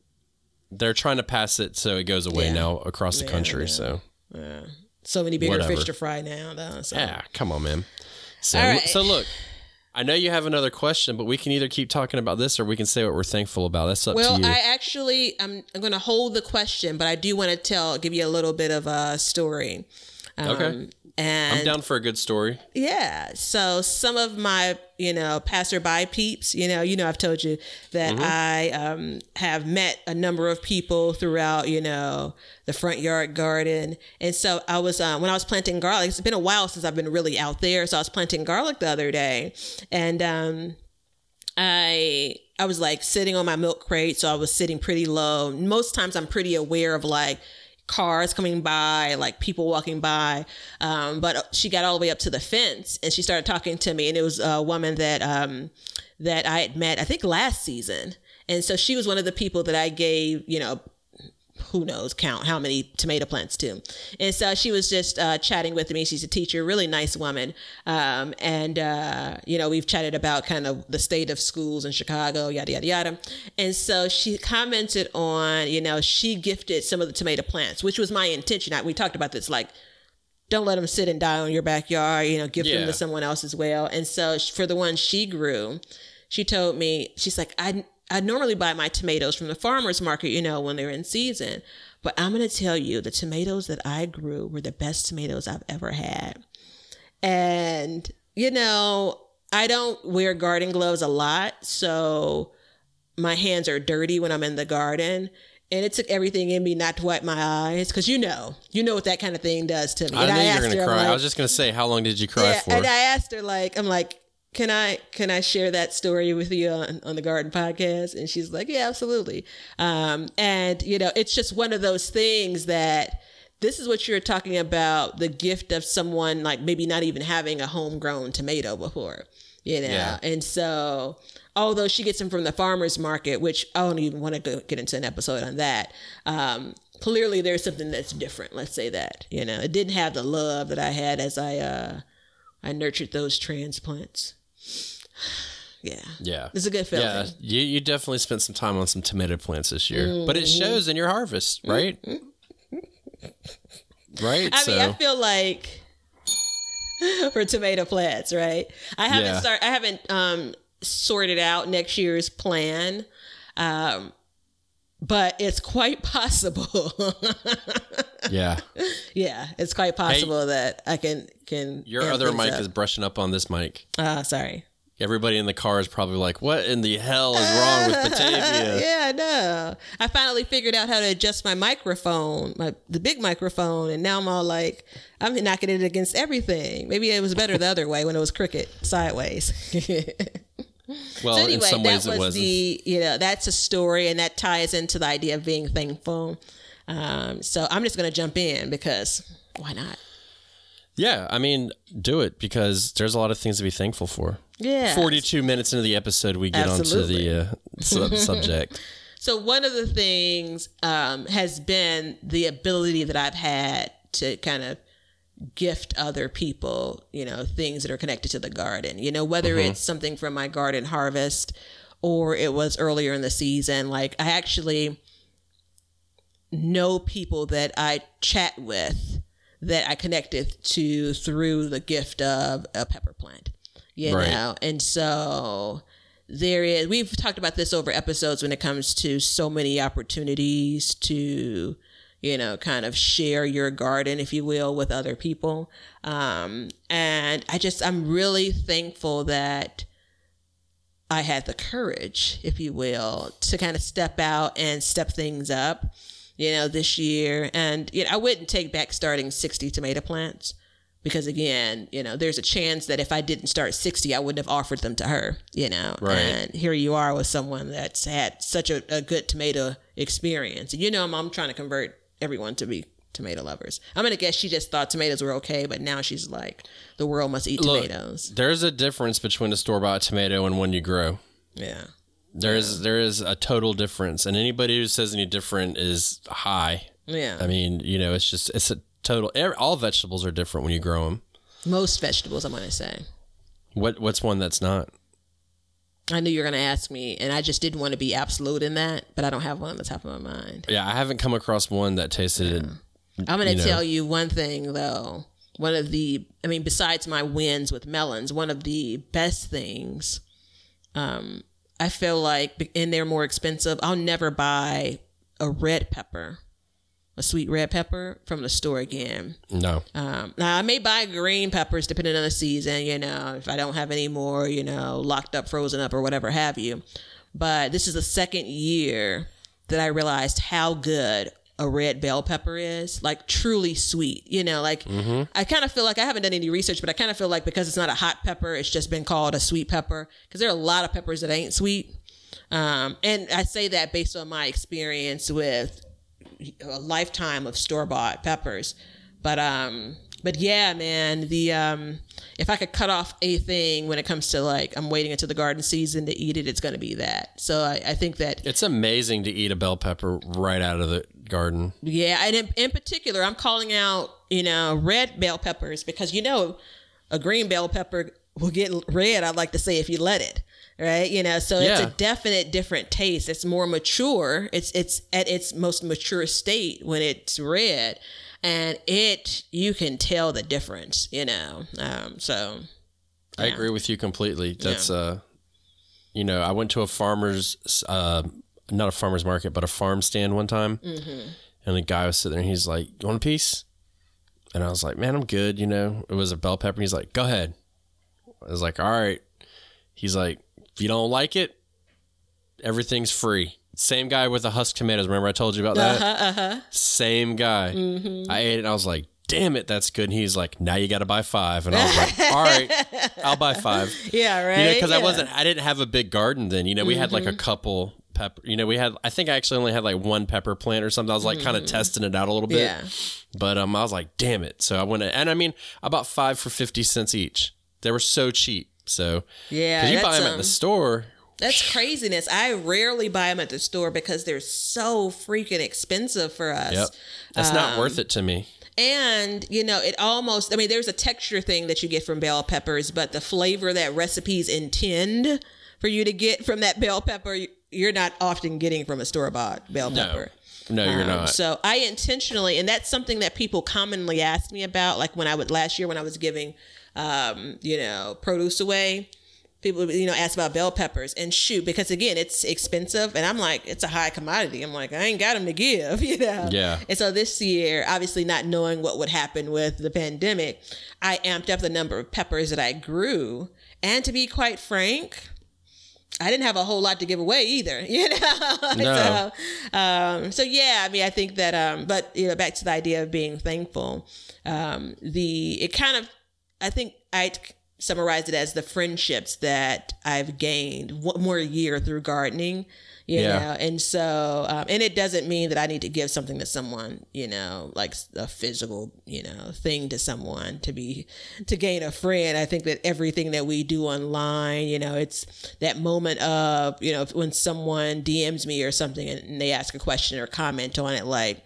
they're trying to pass it so it goes away Yeah. now across the Yeah, country. So. Yeah. So, many bigger Whatever. fish to fry now, though. So. yeah, come on, man. So, right. so look. I know you have another question, but we can either keep talking about this or we can say what we're thankful about. That's up Well, to you. I actually I'm I'm going to hold the question, but I do want to tell give you a little bit of a story. okay. Um, And I'm down for a good story. yeah. So some of my, you know, passerby peeps, you know, you know, I've told you that I um, have met a number of people throughout, you know, the front yard garden. And so I was, um, when I was planting garlic, it's been a while since I've been really out there. So I was planting garlic the other day and, um, I I was like sitting on my milk crate, so I was sitting pretty low. Most times I'm pretty aware of like cars coming by, like people walking by. Um, but she got all the way up to the fence and she started talking to me, and it was a woman that um, that I had met, I think last season. And so she was one of the people that I gave, you know, who knows count how many tomato plants too. and so she was just uh, chatting with me. She's a teacher really nice woman. Um, and uh, you know we've chatted about kind of the state of schools in chicago yada yada yada. And so she commented on you know she gifted some of the tomato plants which was my intention. I, we talked about this like don't let them sit and die on your backyard you know give them to someone else as well. And so for the ones she grew she told me she's like i i normally buy my tomatoes from the farmers market you know when they're in season but i'm going to tell you the tomatoes that i grew were the best tomatoes i've ever had and you know i don't wear garden gloves a lot so my hands are dirty when i'm in the garden and it took everything in me not to wipe my eyes because you know you know what that kind of thing does to me I and knew you were going to cry. I was just going to say, how long did you cry yeah, for? and I asked her like, I'm like, can I can I share that story with you on, on the Garden Podcast? And she's like, yeah, absolutely. Um, and you know, it's just one of those things that this is what you're talking about the gift of someone like maybe not even having a homegrown tomato before, you know. Yeah. And so, although she gets them from the farmers market, which I don't even want to go get into an episode on that. Um, clearly, there's something that's different. Let's say that you know it didn't have the love that I had as I uh, I nurtured those transplants. Yeah, yeah. it's a good feeling. Yeah, you, you definitely spent some time on some tomato plants this year, but it Mm-hmm. shows in your harvest, right? Right. I so mean, I feel like for tomato plants, right? I haven't Yeah. start. I haven't um, sorted out next year's plan, um, but it's quite possible. yeah, yeah, it's quite possible that I can can. your other mic up. is brushing up on this mic. Uh, sorry. Everybody in the car is probably like, "What in the hell is wrong with Batavia?" Yeah, I know. I finally figured out how to adjust my microphone, my the big microphone, and now I'm all like, I'm knocking it against everything. Maybe it was better the other way when it was crooked sideways. Well, so anyway, in some ways that it was was. the you know that's a story, and that ties into the idea of being thankful. Um, so I'm just gonna jump in because why not? Yeah, I mean, do it because there's a lot of things to be thankful for. Yeah. 42 minutes into the episode, we get Absolutely. onto the uh, sub- subject. So one of the things um, has been the ability that I've had to kind of gift other people, you know, things that are connected to the garden. You know, whether mm-hmm. it's something from my garden harvest or it was earlier in the season. Like I actually know people that I chat with that I connected to through the gift of a pepper plant. You Right. know, and so there is we've talked about this over episodes when it comes to so many opportunities to you know kind of share your garden if you will with other people um and i just i'm really thankful that i had the courage if you will to kind of step out and step things up you know this year and you know i wouldn't take back starting 60 tomato plants because again, you know, there's a chance that if I didn't start 60, I wouldn't have offered them to her, you know. Right. And here you are with someone that's had such a, a good tomato experience. You know, I'm, I'm trying to convert everyone to be tomato lovers. I'm going to guess she just thought tomatoes were okay, but now she's like, the world must eat Look, tomatoes. there's a difference between a store bought tomato and one you grow. Yeah. There is there is a total difference, and anybody who says any different is high. Yeah. I mean, you know, it's just it's a total. All vegetables are different when you grow them. Most vegetables, I'm to say. What what's one that's not? I knew you were going to ask me, and I just didn't want to be absolute in that, but I don't have one on the top of my mind. Yeah, I haven't come across one that tasted. I'm going to you know. tell you one thing though. One of the, I mean, besides my wins with melons, one of the best things, um, I feel like, and they're more expensive. I'll never buy a red pepper a sweet red pepper from the store again. No. Um, now I may buy green peppers depending on the season, you know, if I don't have any more, you know, locked up, frozen up, or whatever have you. But this is the second year that I realized how good a red bell pepper is, like truly sweet. You know, like I kind of feel like I haven't done any research, but I kind of feel like because it's not a hot pepper, it's just been called a sweet pepper because there are a lot of peppers that ain't sweet. Um, and I say that based on my experience with a lifetime of store bought peppers. But um but yeah, man, the um if I could cut off a thing when it comes to like I'm waiting until the garden season to eat it, it's gonna be that. So I, I think that It's amazing to eat a bell pepper right out of the garden. yeah, and in, in particular I'm calling out, you know, red bell peppers because you know a green bell pepper will get red, I'd like to say, if you let it. Right, you know, so it's a definite different taste. It's more mature. It's it's at its most mature state when it's red, and it you can tell the difference. You know, um, so I agree with you completely. That's uh you know, I went to a farmer's uh not a farmer's market, but a farm stand one time. Mm-hmm. And the guy was sitting there and he's like, You want a piece? And I was like, Man, I'm good, you know. It was a bell pepper. He's like, Go ahead. I was like, All right. He's like, you don't like it, everything's free. Same guy with the husk tomatoes. Remember I told you about that? uh-huh, uh-huh. Same guy. Mm-hmm. I ate it and I was like, damn it, that's good. And he's like, now you got to buy five. And I was like, all right, I'll buy five. yeah, right. You know, because I wasn't, I didn't have a big garden then. You know, we had like a couple pepper, you know, we had, I think I actually only had like one pepper plant or something. I was like kind of testing it out a little bit. Yeah. But um, I was like, damn it. So I went, and I mean, I bought five for 50 cents each. They were so cheap. So, Yeah, because you buy them at um, the store. That's craziness. I rarely buy them at the store because they're so freaking expensive for us. Yep. That's not Um, worth it to me. And, you know, it almost, I mean, there's a texture thing that you get from bell peppers, but the flavor that recipes intend for you to get from that bell pepper, you're not often getting from a store bought bell No. pepper. No, you're Um, not. So I intentionally, and that's something that people commonly ask me about. Like when I would last year when I was giving, um, you know, produce away, people you know ask about bell peppers and shoot because again it's expensive and I'm like it's a high commodity. I'm like I ain't got them to give, you know. Yeah. And so this year, obviously not knowing what would happen with the pandemic, I amped up the number of peppers that I grew, and to be quite frank. I didn't have a whole lot to give away either, you know. No. so, um, so yeah, I mean, I think that, um, but you know, back to the idea of being thankful. Um, the it kind of, I think I summarize it as the friendships that I've gained one more year through gardening. You Yeah. know, and so, um, and it doesn't mean that I need to give something to someone, you know, like a physical, you know, thing to someone to be, to gain a friend. I think that everything that we do online, you know, it's that moment of, you know, when someone DMs me or something and they ask a question or comment on it, like,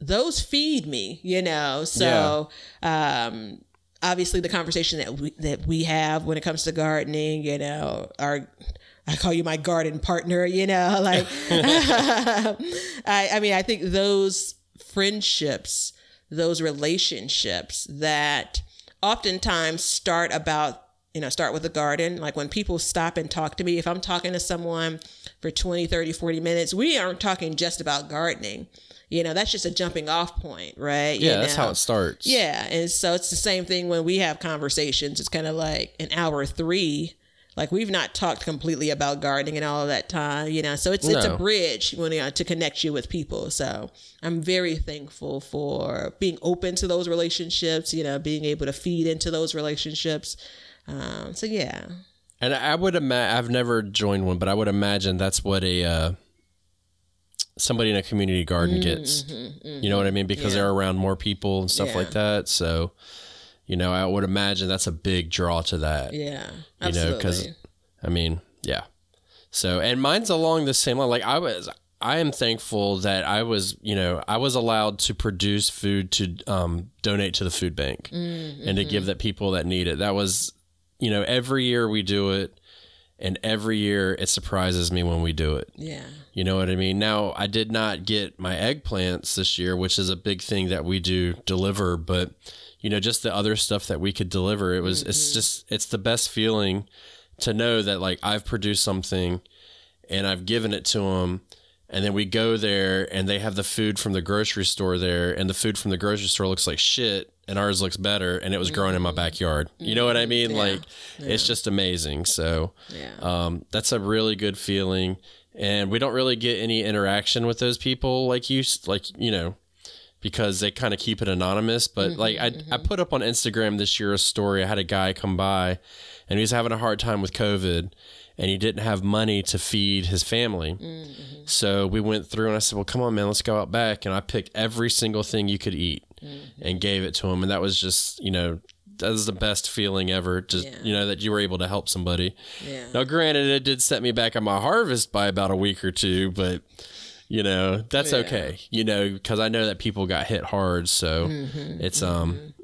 those feed me, you know. So, um, obviously, the conversation that we that we have when it comes to gardening, you know, our I call you my garden partner, you know, like I, I mean, I think those friendships, those relationships that oftentimes start about you know start with the garden. Like when people stop and talk to me if i'm talking to someone for 20 30 40 minutes we aren't talking just about gardening you know that's just a jumping off point right You Yeah, that's know? how it starts. Yeah, and so it's the same thing when we have conversations. It's kind of like an hour three. Like we've not talked completely about gardening and all of that time, you know. So it's it's a bridge when you know, to connect you with people. So I'm very thankful for being open to those relationships, you know, being able to feed into those relationships. Um, so yeah, And I would imagine I've never joined one, but I would imagine that's what a uh, somebody in a community garden gets. Mm-hmm, mm-hmm, you know what I mean? Because Yeah. they're around more people and stuff Yeah. like that. So, you know, I would imagine that's a big draw to that. yeah, You know, because I mean, yeah. So, and mine's along the same line. Like I was, I am thankful that I was, you know, I was allowed to produce food to um, donate to the food bank mm, and to give mm-hmm. that people that need it. That was, you know, every year we do it, and every year it surprises me when we do it. yeah, You know what I mean? Now, I did not get my eggplants this year, which is a big thing that we do deliver, but you know, just the other stuff that we could deliver, it was it's mm-hmm. just it's the best feeling to know that like I've produced something and I've given it to them And then we go there and they have the food from the grocery store there and the food from the grocery store looks like shit and ours looks better and it was growing in my mm-hmm. backyard. You know what I mm-hmm. mean? Like it's just amazing. So Yeah. um, that's a really good feeling. And we don't really get any interaction with those people like you like you know because they kind of keep it anonymous. But mm-hmm, like I, I mm-hmm. put up on Instagram this year a story. I had a guy come by and he was having a hard time with COVID and he didn't have money to feed his family. Mm-hmm. So we went through and I said, Well, come on, man, let's go out back. And I picked every single thing you could eat and gave it to him. And that was just, you know, that was the best feeling ever. Just, Yeah. you know, that you were able to help somebody. Yeah. Now, granted, it did set me back on my harvest by about a week or two, but you know that's Yeah. okay. You know, because I know that people got hit hard, so Mm-hmm. it's um,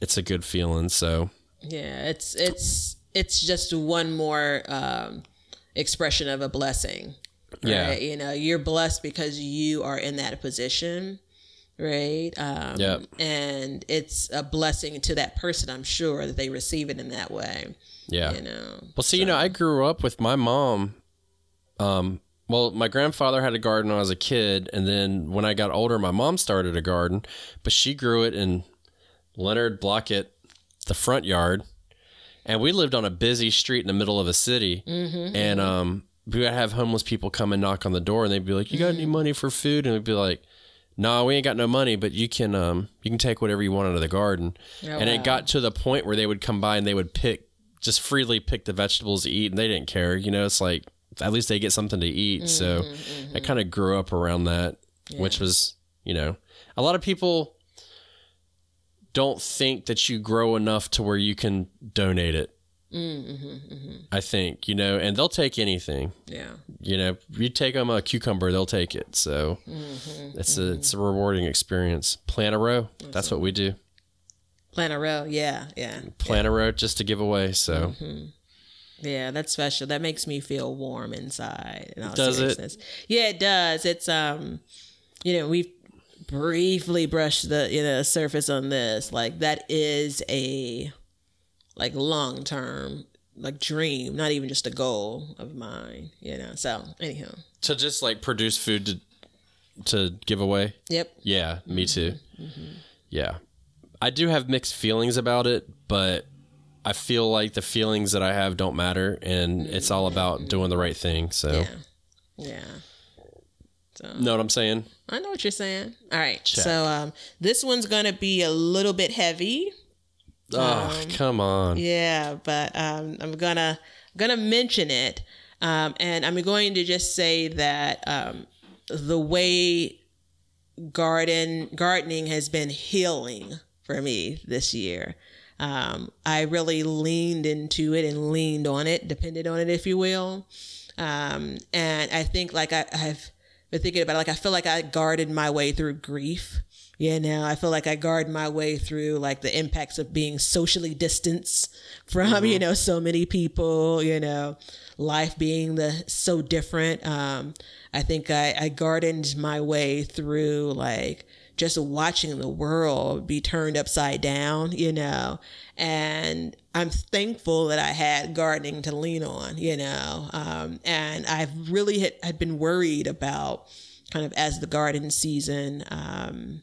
it's a good feeling. So Yeah, it's it's it's just one more um, expression of a blessing. Yeah. you know, you're blessed because you are in that position, right? Um, Yep. and it's a blessing to that person. I'm sure that they receive it in that way. yeah. You know, Well, see, you know, I grew up with my mom. Um, well, my grandfather had a garden when I was a kid, and then when I got older, my mom started a garden, but she grew it in Leonard Blockett, the front yard, and we lived on a busy street in the middle of a city, and um, we would have homeless people come and knock on the door, and they'd be like, "You got any money for food?" And we'd be like. No, we ain't got no money, but you can um you can take whatever you want out of the garden. and wow. it got to the point where they would come by and they would pick just freely pick the vegetables to eat and they didn't care. You know, it's like at least they get something to eat. so I kind of grew up around that, which was, you know, a lot of people don't think that you grow enough to where you can donate it. I think, you know, and they'll take anything. yeah, You know, you take them a cucumber, they'll take it. So it's a it's a rewarding experience. Plant a row. That's what we do. plant a row. Yeah, yeah, Plant a row just to give away. So Yeah, that's special. That makes me feel warm inside. In all Does it? Yeah, it does. It's um, you know, we've briefly brushed the you know surface on this. Like that is a like long term like dream, not even just a goal of mine. You know. So anyhow, to just like produce food to to give away. yep. Yeah, me too. Yeah. I do have mixed feelings about it, but I feel like the feelings that I have don't matter and it's all about doing the right thing. So, Yeah. Yeah. So know what I'm saying? I know what you're saying. All right. Check. So um, this one's gonna be a little bit heavy. Oh, come on. Yeah, but um, I'm gonna gonna mention it, um, and I'm going to just say that um, the way garden gardening has been healing for me this year. Um, I really leaned into it and leaned on it, depended on it, if you will. Um, and I think like I, I've been thinking about it, like I feel like I guarded my way through grief. You know, I feel like I guard my way through like the impacts of being socially distanced from, you know, so many people, you know, life being the so different. Um, I think I, I gardened my way through like just watching the world be turned upside down, you know, and I'm thankful that I had gardening to lean on, you know, um, and I've really had, had been worried about kind of as the garden season, um,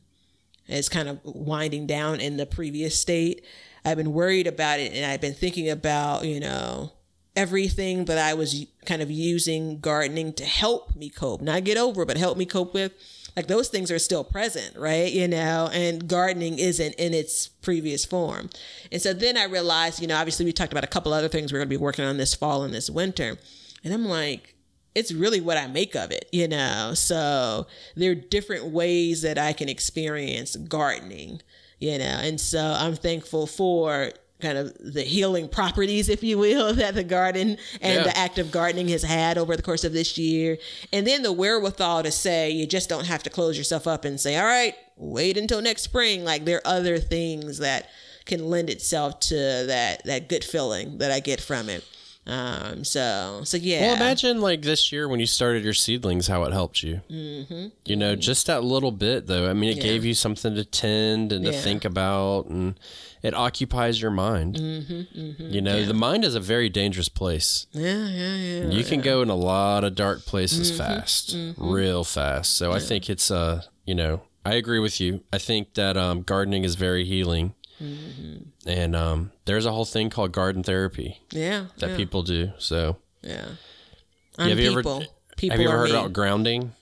is kind of winding down in the previous state. I've been worried about it and I've been thinking about, you know, everything that I was kind of using gardening to help me cope, not get over, but help me cope with. Like those things are still present, right? You know, and gardening isn't in its previous form. And so then I realized, you know, obviously we talked about a couple other things we're going to be working on this fall and this winter. And I'm like, it's really what I make of it, you know. So there are different ways that I can experience gardening, you know. And so I'm thankful for kind of the healing properties, if you will, that the garden and Yeah. the act of gardening has had over the course of this year. And then the wherewithal to say you just don't have to close yourself up and say, all right, wait until next spring. Like there are other things that can lend itself to that that good feeling that I get from it. Um, so so yeah. Well, imagine like this year when you started your seedlings, how it helped you. Mm-hmm. You know, just that little bit though. I mean, it Yeah. gave you something to tend and to Yeah. think about, and it occupies your mind. Mm-hmm, You know, the mind is a very dangerous place. yeah, yeah, yeah. You can go in a lot of dark places Mm-hmm, fast, real fast. So I think it's uh, you know, I agree with you. I think that um, gardening is very healing, Mm-hmm. and um, there's a whole thing called garden therapy Yeah. that yeah, people do. So Yeah. Yeah, have you ever- people. people have you ever heard me. about grounding?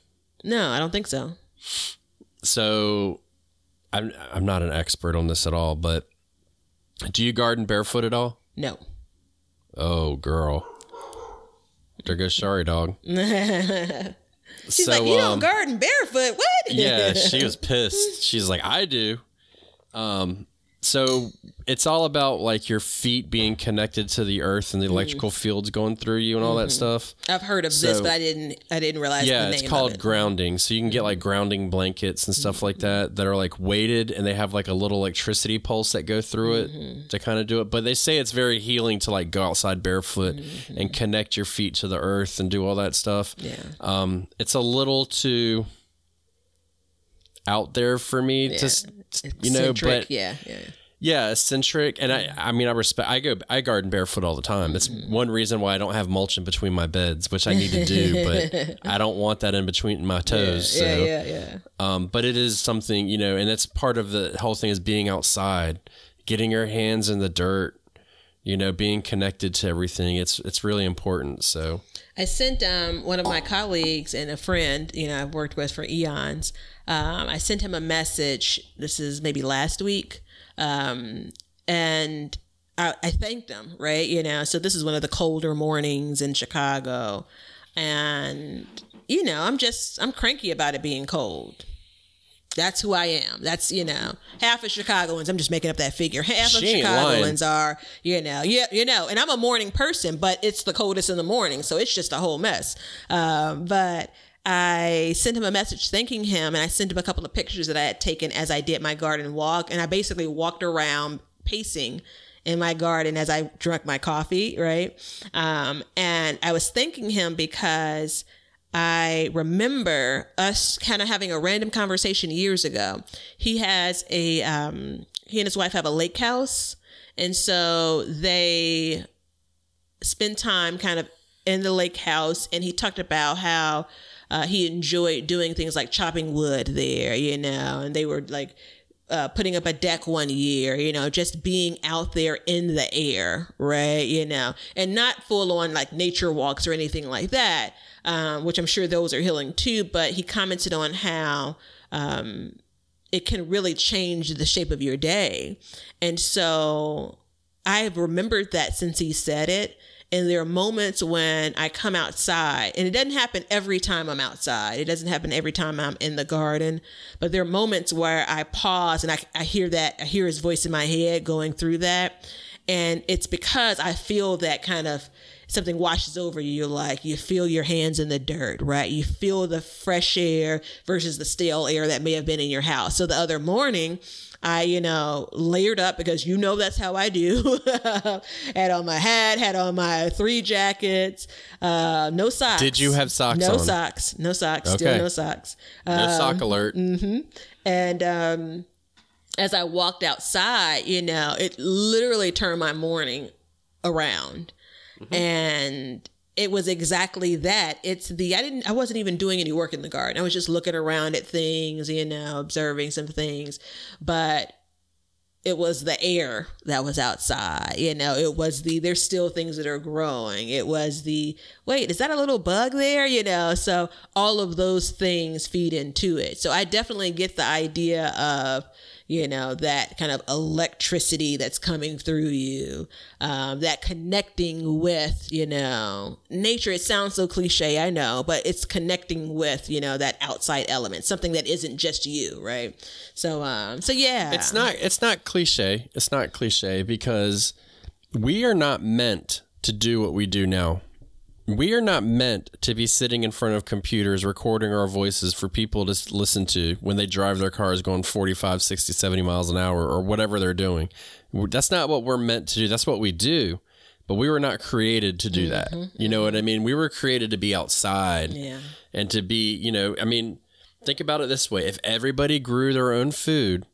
No, I don't think so. So I'm I'm not an expert on this at all, but do you garden barefoot at all? No. Oh, girl. There goes sorry dog. She's so, like, you um, don't garden barefoot. What? yeah, she was pissed. She's like, I do. Um, so it's all about like your feet being connected to the earth and the electrical mm. fields going through you and all that mm-hmm. stuff. I've heard of this, but I didn't. I didn't realize. Yeah, the it's called it. grounding. So you can get like grounding blankets and stuff like mm-hmm. that that are like weighted and they have like a little electricity pulse that go through it mm-hmm. to kind of do it. But they say it's very healing to like go outside barefoot and connect your feet to the earth and do all that stuff. Yeah. Um, it's a little too out there for me to, s- you know, but yeah, yeah. yeah, eccentric, and I, I mean, I respect. I go, I garden barefoot all the time. It's Mm-hmm. one reason why I don't have mulch in between my beds, which I need to do, but I don't want that in between my toes. so, yeah, yeah, yeah. um, but it is something, you know, and it's part of the whole thing is being outside, getting your hands in the dirt, you know, being connected to everything. It's it's really important. So I sent um, one of my colleagues and a friend, you know, I've worked with for eons. Um, I sent him a message. This is maybe last week, um, and I, I thanked him. Right, you know. So this is one of the colder mornings in Chicago, and you know, I'm just I'm cranky about it being cold. That's who I am. That's you know, half of Chicagoans. I'm just making up that figure. Half of She lying. Chicagoans are you know, yeah, you know. And I'm a morning person, but it's the coldest in the morning, so it's just a whole mess. Um, but I sent him a message thanking him, and I sent him a couple of pictures that I had taken as I did my garden walk, and I basically walked around pacing in my garden as I drank my coffee, right? Um, and I was thanking him because I remember us kind of having a random conversation years ago. He has a, um, he and his wife have a lake house. And so they spend time kind of in the lake house. And he talked about how uh, he enjoyed doing things like chopping wood there, you know, and they were like, uh, putting up a deck one year, you know, just being out there in the air, right? You know, and not full on like nature walks or anything like that, um, which I'm sure those are healing too. But he commented on how um, it can really change the shape of your day. And so I've remembered that since he said it. And there are moments when I come outside, and it doesn't happen every time I'm outside. It doesn't happen every time I'm in the garden, but there are moments where I pause and I, I hear that, I hear his voice in my head going through that. And it's because I feel that kind of something washes over you. Like you feel your hands in the dirt, right? You feel the fresh air versus the stale air that may have been in your house. So the other morning, I, you know, layered up because you know that's how I do. had on my hat, had on my three jackets, uh, no socks. Did you have socks No on? socks. No socks. Still Okay. no socks. no Um, sock alert. mm. And um, as I walked outside, you know, it literally turned my morning around. And it was exactly that. It's the I didn't I wasn't even doing any work in the garden. I was just looking around at things, you know, observing some things. But it was the air that was outside you know it was the there's still things that are growing it was the wait is that a little bug there you know so all of those things feed into it so i definitely get the idea of you know that kind of electricity that's coming through you um, that connecting with you know nature it sounds so cliche i know but it's connecting with you know that outside element something that isn't just you right so um so yeah It's not it's not cliche. It's not cliche because we are not meant to do what we do now. We are not meant to be sitting in front of computers recording our voices for people to listen to when they drive their cars going 45, 60, 70 miles an hour or whatever they're doing. That's not what we're meant to do. That's what we do. but we were not created to do that. Mm-hmm. You know what I mean? We were created to be outside Yeah. and to be, you know, I mean, think about it this way if everybody grew their own food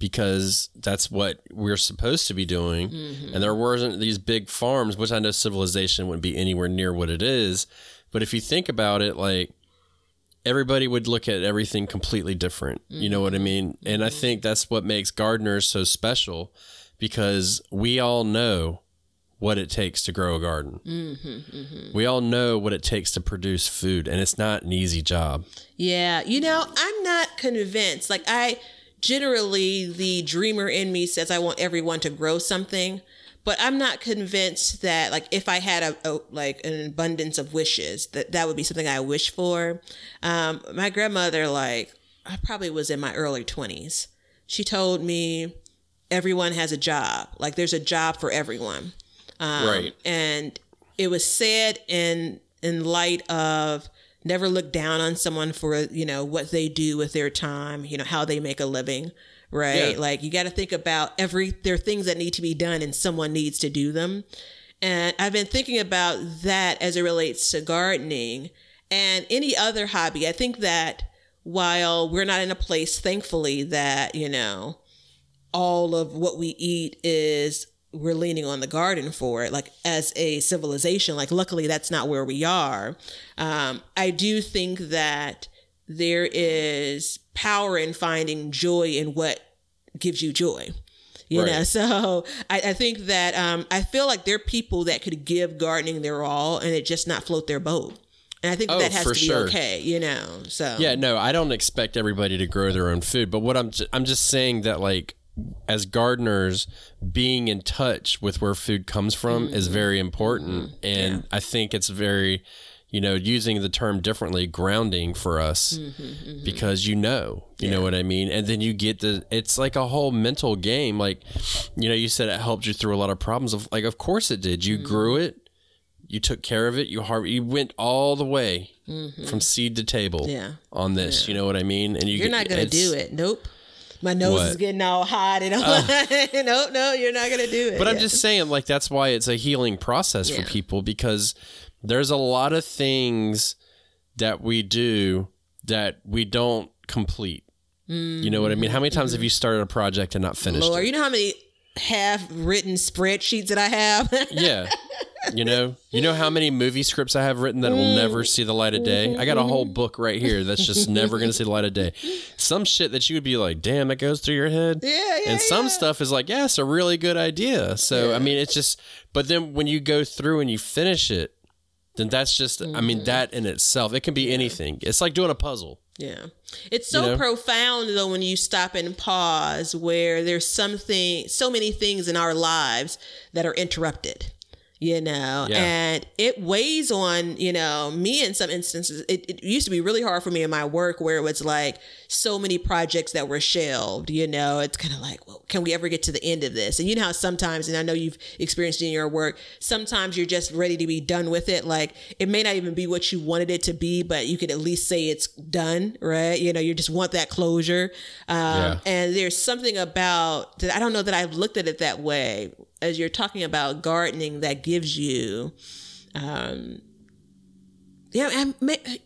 because that's what we're supposed to be doing, mm-hmm. and there wasn't these big farms, which I know civilization wouldn't be anywhere near what it is. But if you think about it, like, everybody would look at everything completely different. You know what I mean? And I mm-hmm. think that's what makes gardeners so special because we all know what it takes to grow a garden. Mm-hmm, we all know what it takes to produce food, and it's not an easy job. Yeah, you know, I'm not convinced. Like I generally the dreamer in me says I want everyone to grow something, but I'm not convinced that like if I had a, a like an abundance of wishes that that would be something I wish for. Um my grandmother like I probably was in my early 20s. She told me everyone has a job. Like there's a job for everyone Um, right. and it was said in in light of never look down on someone for you know what they do with their time you know how they make a living right? Yeah. like you got to think about every there are things that need to be done and someone needs to do them. And i've been thinking about that as it relates to gardening and any other hobby. I think that while we're not in a place thankfully that you know all of what we eat is we're leaning on the garden for it like as a civilization like luckily that's not where we are. Um, i do think that there is power in finding joy in what gives you joy you know? So I, I think that um, i feel like there are people that could give gardening their all and it just not float their boat. And i think Oh, that has to be sure. okay you know? So Yeah, no, I don't expect everybody to grow their own food, but what I'm I'm just saying that like as gardeners being in touch with where food comes from is mm-hmm. very important. Mm-hmm. And I think it's very you know using the term differently grounding for us mm-hmm, because you know you know what I mean? And then you get the it's like a whole mental game. Like you know you said it helped you through a lot of problems of like of course it did. You grew it. You took care of it. You har- you went all the way from seed to table Yeah. on this. You know what i mean? And you You're not gonna do it. Nope. My nose What? is getting all hot and all. Oh. no, no, you're not gonna do it. but i'm Yeah. just saying like that's why it's a healing process for people because there's a lot of things that we do that we don't complete you know what i mean how many times mm-hmm. have you started a project and not finished Lord, it you know how many half written spreadsheets that I have? yeah you know you know how many movie scripts i have written that will never see the light of day i got a whole book right here that's just never going to see the light of day some shit that you would be like damn that goes through your head yeah, yeah. and some yeah. stuff is like yeah it's a really good idea so i mean it's just but then when you go through and you finish it then that's just i Mm-hmm. mean that in itself it can be anything it's like doing a puzzle Yeah. It's so You know? profound though when you stop and pause where there's something so many things in our lives that are interrupted. You know, Yeah. and it weighs on, you know, me in some instances. It, it used to be really hard for me in my work where it was like so many projects that were shelved, you know, it's kind of like, well, can we ever get to the end of this? And you know how sometimes, and I know you've experienced it in your work, sometimes you're just ready to be done with it. Like it may not even be what you wanted it to be, but you could at least say it's done, right? You know, you just want that closure. Um, Yeah. And there's something about that. I don't know that I've looked at it that way. As you're talking about gardening, that gives you, um, yeah, and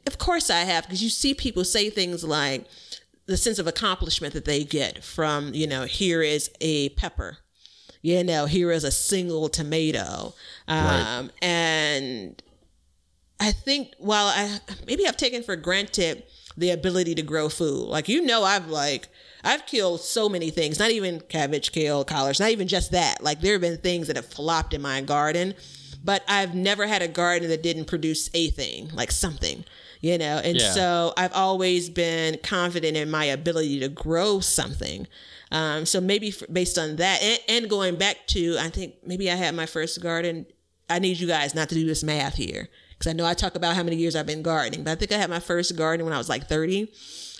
of course I have because you see people say things like the sense of accomplishment that they get from you know here is a pepper, you know here is a single tomato, um, Right. and I think while I maybe I've taken for granted the ability to grow food. Like you know, I've like I've killed so many things. Not even cabbage, kale, collards. Not even just that. Like there have been things that have flopped in my garden, but I've never had a garden that didn't produce a thing, like something. You know, and Yeah. so I've always been confident in my ability to grow something. Um, so maybe f based on that, and, and going back to, I think maybe I had my first garden. I need you guys not to do this math here because I know I talk about how many years I've been gardening, but I think I had my first garden when I was like 30,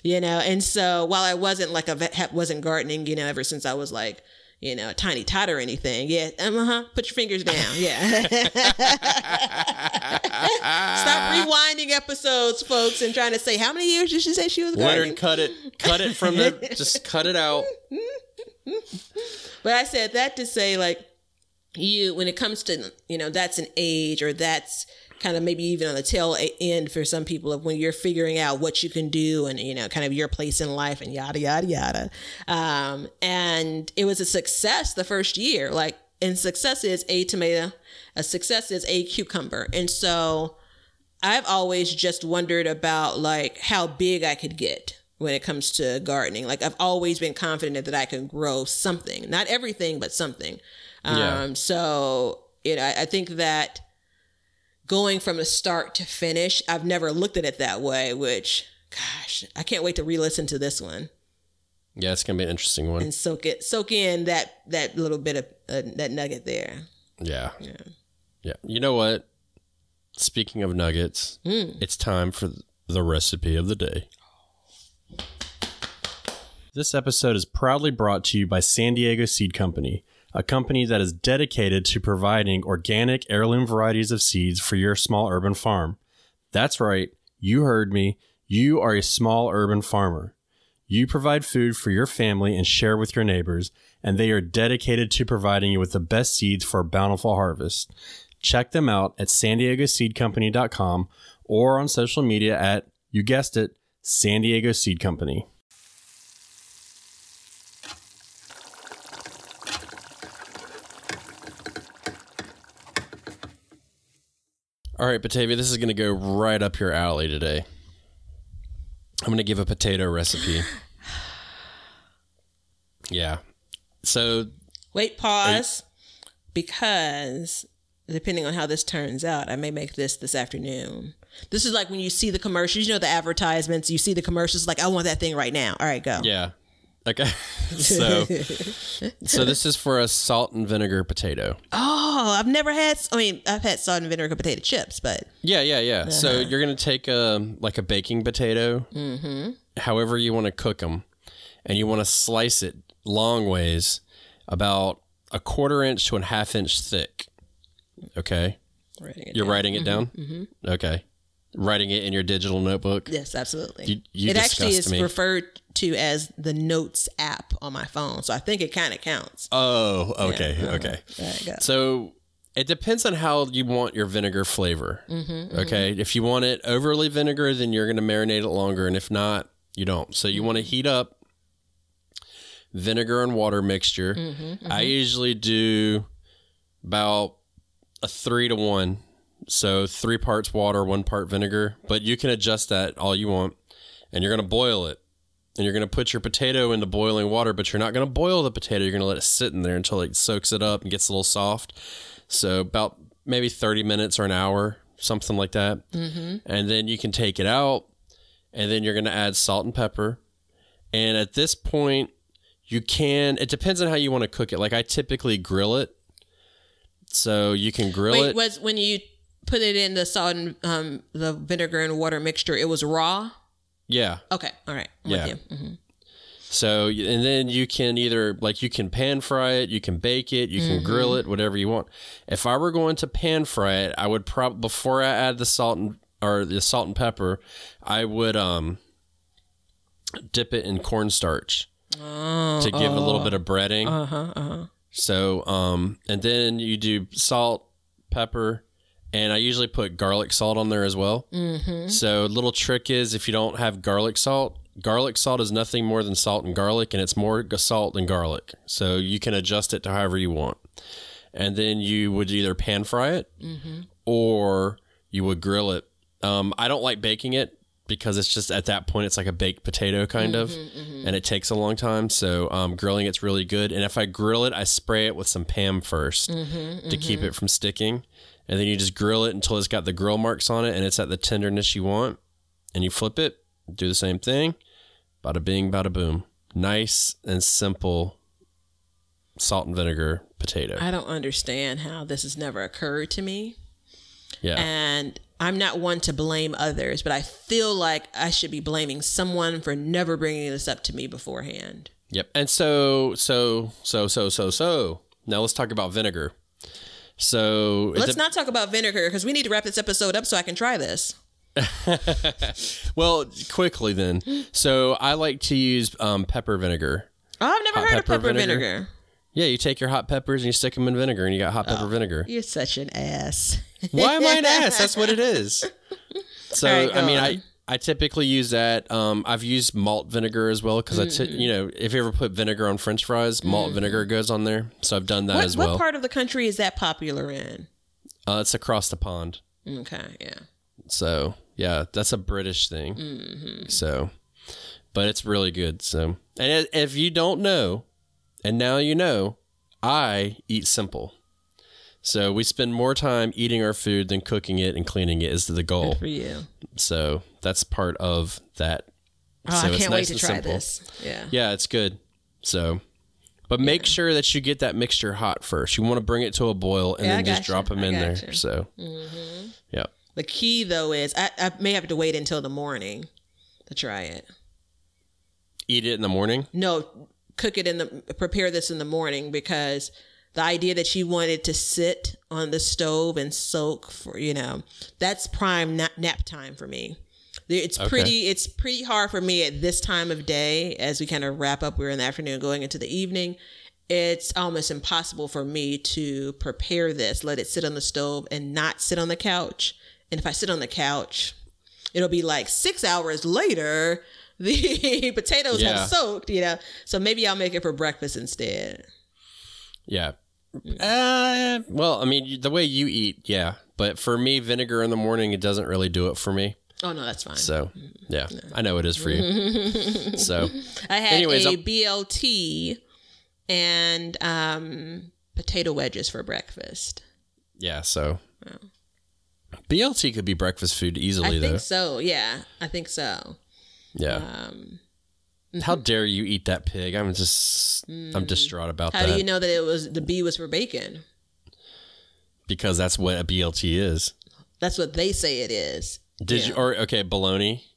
you know. And so while I wasn't like a vet, wasn't gardening, you know, ever since I was like, you know, a tiny tot or anything, yeah, um, uh huh, put your fingers down, yeah. Stop rewinding episodes, folks, and trying to say how many years did she say she was gardening? Cut it, cut it from the, just cut it out. But I said that to say, like, you when it comes to you know that's an age or that's kind of maybe even on the tail end for some people of when you're figuring out what you can do and you know kind of your place in life and yada yada yada. Um, and it was a success the first year like and success is a tomato a success is a cucumber. And so i've always just wondered about like how big i could get when it comes to gardening. Like i've always been confident that i can grow something not everything but something. Um, Yeah. so you know I, I think that going from the start to finish, I've never looked at it that way, which gosh, I can't wait to re-listen to this one Yeah, it's gonna be an interesting one. and soak it soak in that that little bit of uh, that nugget there. Yeah. Yeah. You know what? Speaking of nuggets, it's time for the recipe of the day. This episode is proudly brought to you by San Diego Seed Company, a company that is dedicated to providing organic heirloom varieties of seeds for your small urban farm. That's right, you heard me. You are a small urban farmer. You provide food for your family and share with your neighbors, and they are dedicated to providing you with the best seeds for a bountiful harvest. Check them out at san diego seed company.com or on social media at, you guessed it, San Diego Seed Company. All right, Batavia, this is going to go right up your alley today. I'm going to give a potato recipe. Yeah. So, Wait, pause, because depending on how this turns out, I may make this this afternoon. This is like when you see the commercials, you know the advertisements. You see the commercials, like I want that thing right now. All right, go. yeah. Okay. so, so this is for a salt and vinegar potato. Oh, I've never had. I mean, I've had salt and vinegar potato chips, but Yeah, yeah, yeah. So you're gonna take a like a baking potato, mm-hmm. however you want to cook them, and you want to slice it long ways, about a quarter inch to a half inch thick. Okay, writing it you're down. writing it down. Mm-hmm. Okay, writing it in your digital notebook. Yes, absolutely. You- you it actually is me. referred to as the Notes app on my phone, so I think it kind of counts. Oh, okay, Yeah, uh-huh. okay. There go. So it depends on how you want your vinegar flavor. Mm-hmm, Okay. If you want it overly vinegar, then you're going to marinate it longer. And if not, you don't. So you want to Mm-hmm. heat up vinegar and water mixture. Mm-hmm, I usually do about a three to one. So three parts water, one part vinegar. But you can adjust that all you want. And you're going to boil it. And you're going to put your potato into boiling water, but you're not going to boil the potato. You're going to let it sit in there until it soaks it up and gets a little soft. So about maybe 30 minutes or an hour, something like that. Mm-hmm. And then you can take it out, and then you're going to add salt and pepper. And at this point, you can. It depends on how you want to cook it. Like I typically grill it, so you can grill Wait, it. was when you put it in the salt and um, the vinegar and water mixture, it was raw. Yeah. Okay, all right, I'm Yeah. with you. Mhm. So and then you can either like you can pan fry it, you can bake it, you can grill it, whatever you want. If I were going to pan fry it, I would probably before I add the salt and or the salt and pepper, I would um dip it in cornstarch to give a little bit of breading. Uh huh. Uh huh. So um and then you do salt, pepper, and I usually put garlic salt on there as well. Mm-hmm. So little trick is if you don't have garlic salt, garlic salt is nothing more than salt and garlic, and it's more salt than garlic. So you can adjust it to however you want. And then you would either pan fry it or you would grill it. Um, I don't like baking it because it's just at that point it's like a baked potato kind of, and it takes a long time. So um, grilling it's really good. And if I grill it, I spray it with some Pam 1st to keep it from sticking, and then you just grill it until it's got the grill marks on it and it's at the tenderness you want, and you flip it. Do the same thing. Bada bing, bada boom. Nice and simple salt and vinegar potato. I don't understand how this has never occurred to me. Yeah. And I'm not one to blame others, but I feel like I should be blaming someone for never bringing this up to me beforehand. Yep. And so, so, so, so, so, so. Now let's talk about vinegar. So, Let's not talk about vinegar because we need to wrap this episode up so I can try this. well, quickly then. So, I like to use um, pepper vinegar. Oh, I've never Hot heard of pepper pepper vinegar? vinegar. Yeah, you take your hot peppers and you stick them in vinegar, and you got hot pepper vinegar. You're such an ass. Why am I an ass? That's what it is. So right, I mean, on. I I typically use that. Um, I've used malt vinegar as well because I, Mm-hmm. t- you know, if you ever put vinegar on French fries, malt vinegar goes on there. So I've done that what, as well. what part of the country is that popular in? uh, it's across the pond. Okay, yeah. So yeah, that's a British thing. Mm-hmm. So, but it's really good. So, and if you don't know, and now you know, I eat simple. So we spend more time eating our food than cooking it and cleaning it is the goal. Good for you. So that's part of that. Oh, so I can't nice wait to try simple. this. Yeah. Yeah, it's good. So, but make sure that you get that mixture hot first. You want to bring it to a boil and Yeah, then just gotcha. drop them I in there. gotcha. So, mm-hmm. yeah. The key though is I, I may have to wait until the morning to try it. Eat it in the morning. No, cook it in the prepare this in the morning because the idea that you wanted to sit on the stove and soak for you know that's prime nap, nap time for me. It's Okay. pretty. It's pretty hard for me at this time of day as we kind of wrap up. We're in the afternoon, going into the evening. It's almost impossible for me to prepare this, let it sit on the stove, and not sit on the couch. And if I sit on the couch, it'll be like six hours later. The potatoes Yeah. have soaked, you know. So maybe I'll make it for breakfast instead. Yeah. Uh, well, I mean, the way you eat, yeah. But for me, vinegar in the morning, it doesn't really do it for me. Oh no, that's fine. So, yeah, I know it is for you. so, I had anyways, a I'm- BLT and um, potato wedges for breakfast. yeah, so BLT could be breakfast food easily, I though. think so. Yeah, I think so. Yeah. Um, How dare you eat that pig? I'm just, I'm distraught about how that How do you know that it was the B was for bacon? because that's what a BLT is. That's what they say it is. Did Yeah. you, or okay, bologna?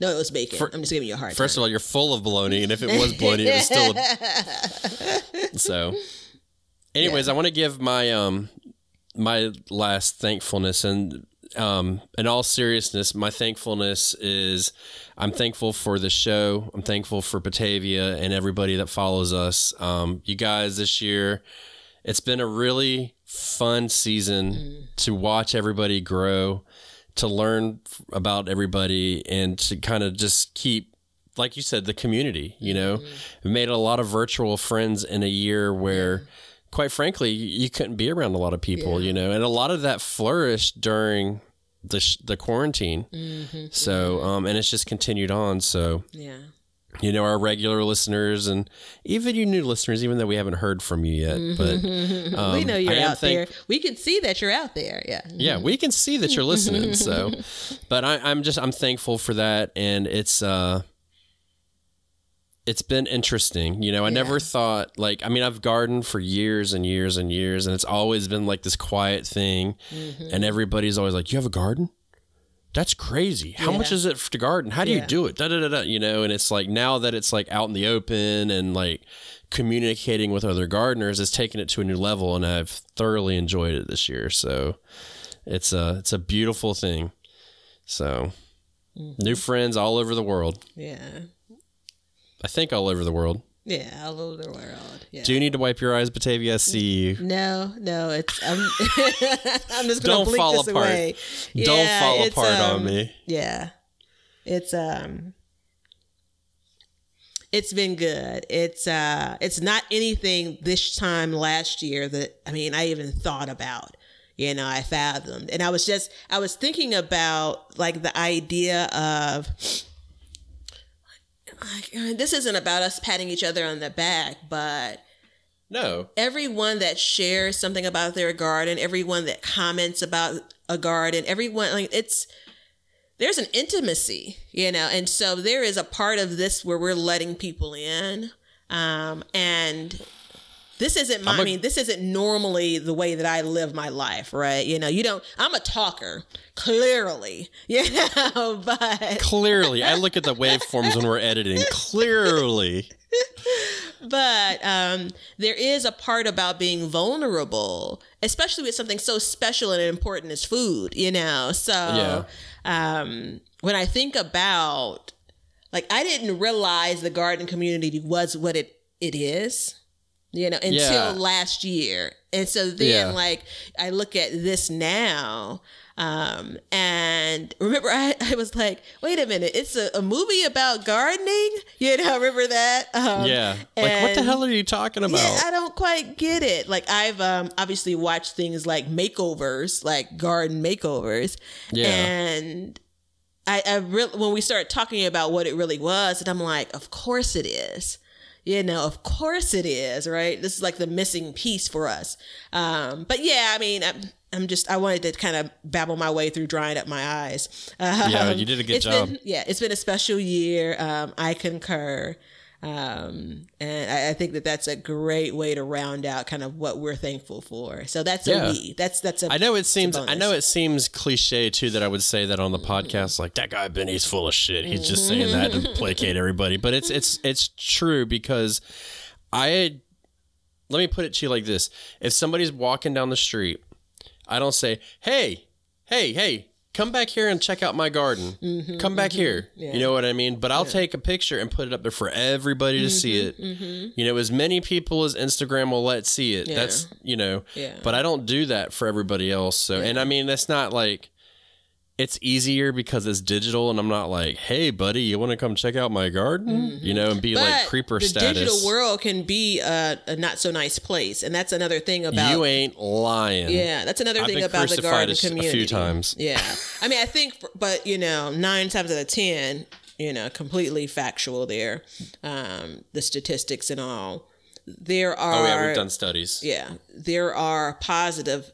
No, it was bacon. For- I'm just giving you a hard First time. of all, you're full of bologna, and if it was bologna, it was still. A, so, anyways, I want to give my um my last thankfulness, and um in all seriousness, my thankfulness is I'm thankful for the show. I'm thankful for Batavia and everybody that follows us. Um, you guys this year, it's been a really fun season mm. to watch everybody grow, to learn f- about everybody, and to kind of just keep, like you said, the community. You know, mm-hmm. we made a lot of virtual friends in a year where. Quite frankly, you couldn't be around a lot of people, you know, and a lot of that flourished during the sh- the quarantine. Mm-hmm. So, mm-hmm. um, and it's just continued on. So, yeah. You know, our regular listeners and even you new listeners, even though we haven't heard from you yet, but um, we know you're out thank- there. We can see that you're out there. Yeah. yeah, we can see that you're listening. So, but I, I'm just I'm thankful for that, and it's uh, it's been interesting. You know, I never thought like I mean I've gardened for years and years and years, and it's always been like this quiet thing, and everybody's always like, "You have a garden." That's crazy. How much is it to garden? How do you do it? Da, da, da, da, you know, and it's like now that it's like out in the open and like communicating with other gardeners, it's taken it to a new level, and I've thoroughly enjoyed it this year. So it's a it's a beautiful thing. So mm-hmm. new friends all over the world. Yeah. I think all over the world. Yeah. All over the world. Yeah. Do you need to wipe your eyes, Batavia? See you. No, no, it's I'm, I'm just gonna Don't blink fall this apart. away. Don't Yeah, fall apart on um, me. Yeah, it's um, it's been good. It's uh, it's not anything this time last year that I mean I even thought about. You know, I fathomed, and I was just I was thinking about like the idea of. Uh, this isn't about us patting each other on the back, but No. everyone that shares something about their garden, everyone that comments about a garden, everyone like it's there's an intimacy, you know, and so there is a part of this where we're letting people in, um, and this isn't my. A- I mean, this isn't normally the way that I live my life, right? You know, you don't. I'm a talker, clearly, you know, but Clearly, I look at the waveforms when we're editing. Clearly. but um, there is a part about being vulnerable, especially with something so special and important as food, you know. So um, when I think about, like, I didn't realize the garden community was what it it is. You know, until Yeah. last year. And so then Yeah. like I look at this now um and remember I, I was like wait a minute it's a, a movie about gardening you know remember that um, yeah. Like, what the hell are you talking about? yeah, I don't quite get it. Like I've um obviously watched things like makeovers, like garden makeovers. Yeah. And I, I really when we started talking about what it really was, and I'm like, of course it is. You know, of course it is, right? This is like the missing piece for us. Um, but yeah, I mean, I'm, I'm just, I wanted to kind of babble my way through drying up my eyes. Um, Yeah, you did a good it's job. Been, yeah, it's been a special year. Um, I concur. Um, and I, I think that that's a great way to round out kind of what we're thankful for. So that's Yeah. a we. That's that's a. I know it seems I know it seems cliche too that I would say that on the podcast like that guy Benny's full of shit. He's just saying that to placate everybody, but it's it's it's true because I let me put it to you like this. If somebody's walking down the street, I don't say, "Hey, hey, hey, come back here and check out my garden. Mm-hmm, come back mm-hmm. here." You know what I mean? But I'll take a picture and put it up there for everybody to see mm-hmm, it. You know, as many people as Instagram will let see it. That's, you know, Yeah. but I don't do that for everybody else. So, and I mean, that's not like it's easier because it's digital, and I'm not like, "Hey, buddy, you want to come check out my garden?" You know, and be like creeper the status. The digital world can be a, a not so nice place, and that's another thing about you ain't lying. Yeah, that's another I've thing about the garden a s- a few community. times. Yeah, I mean, I think, but you know, nine times out of ten, you know, completely factual there. Um, the statistics and all. There are Oh yeah, we've done studies. yeah, there are positive.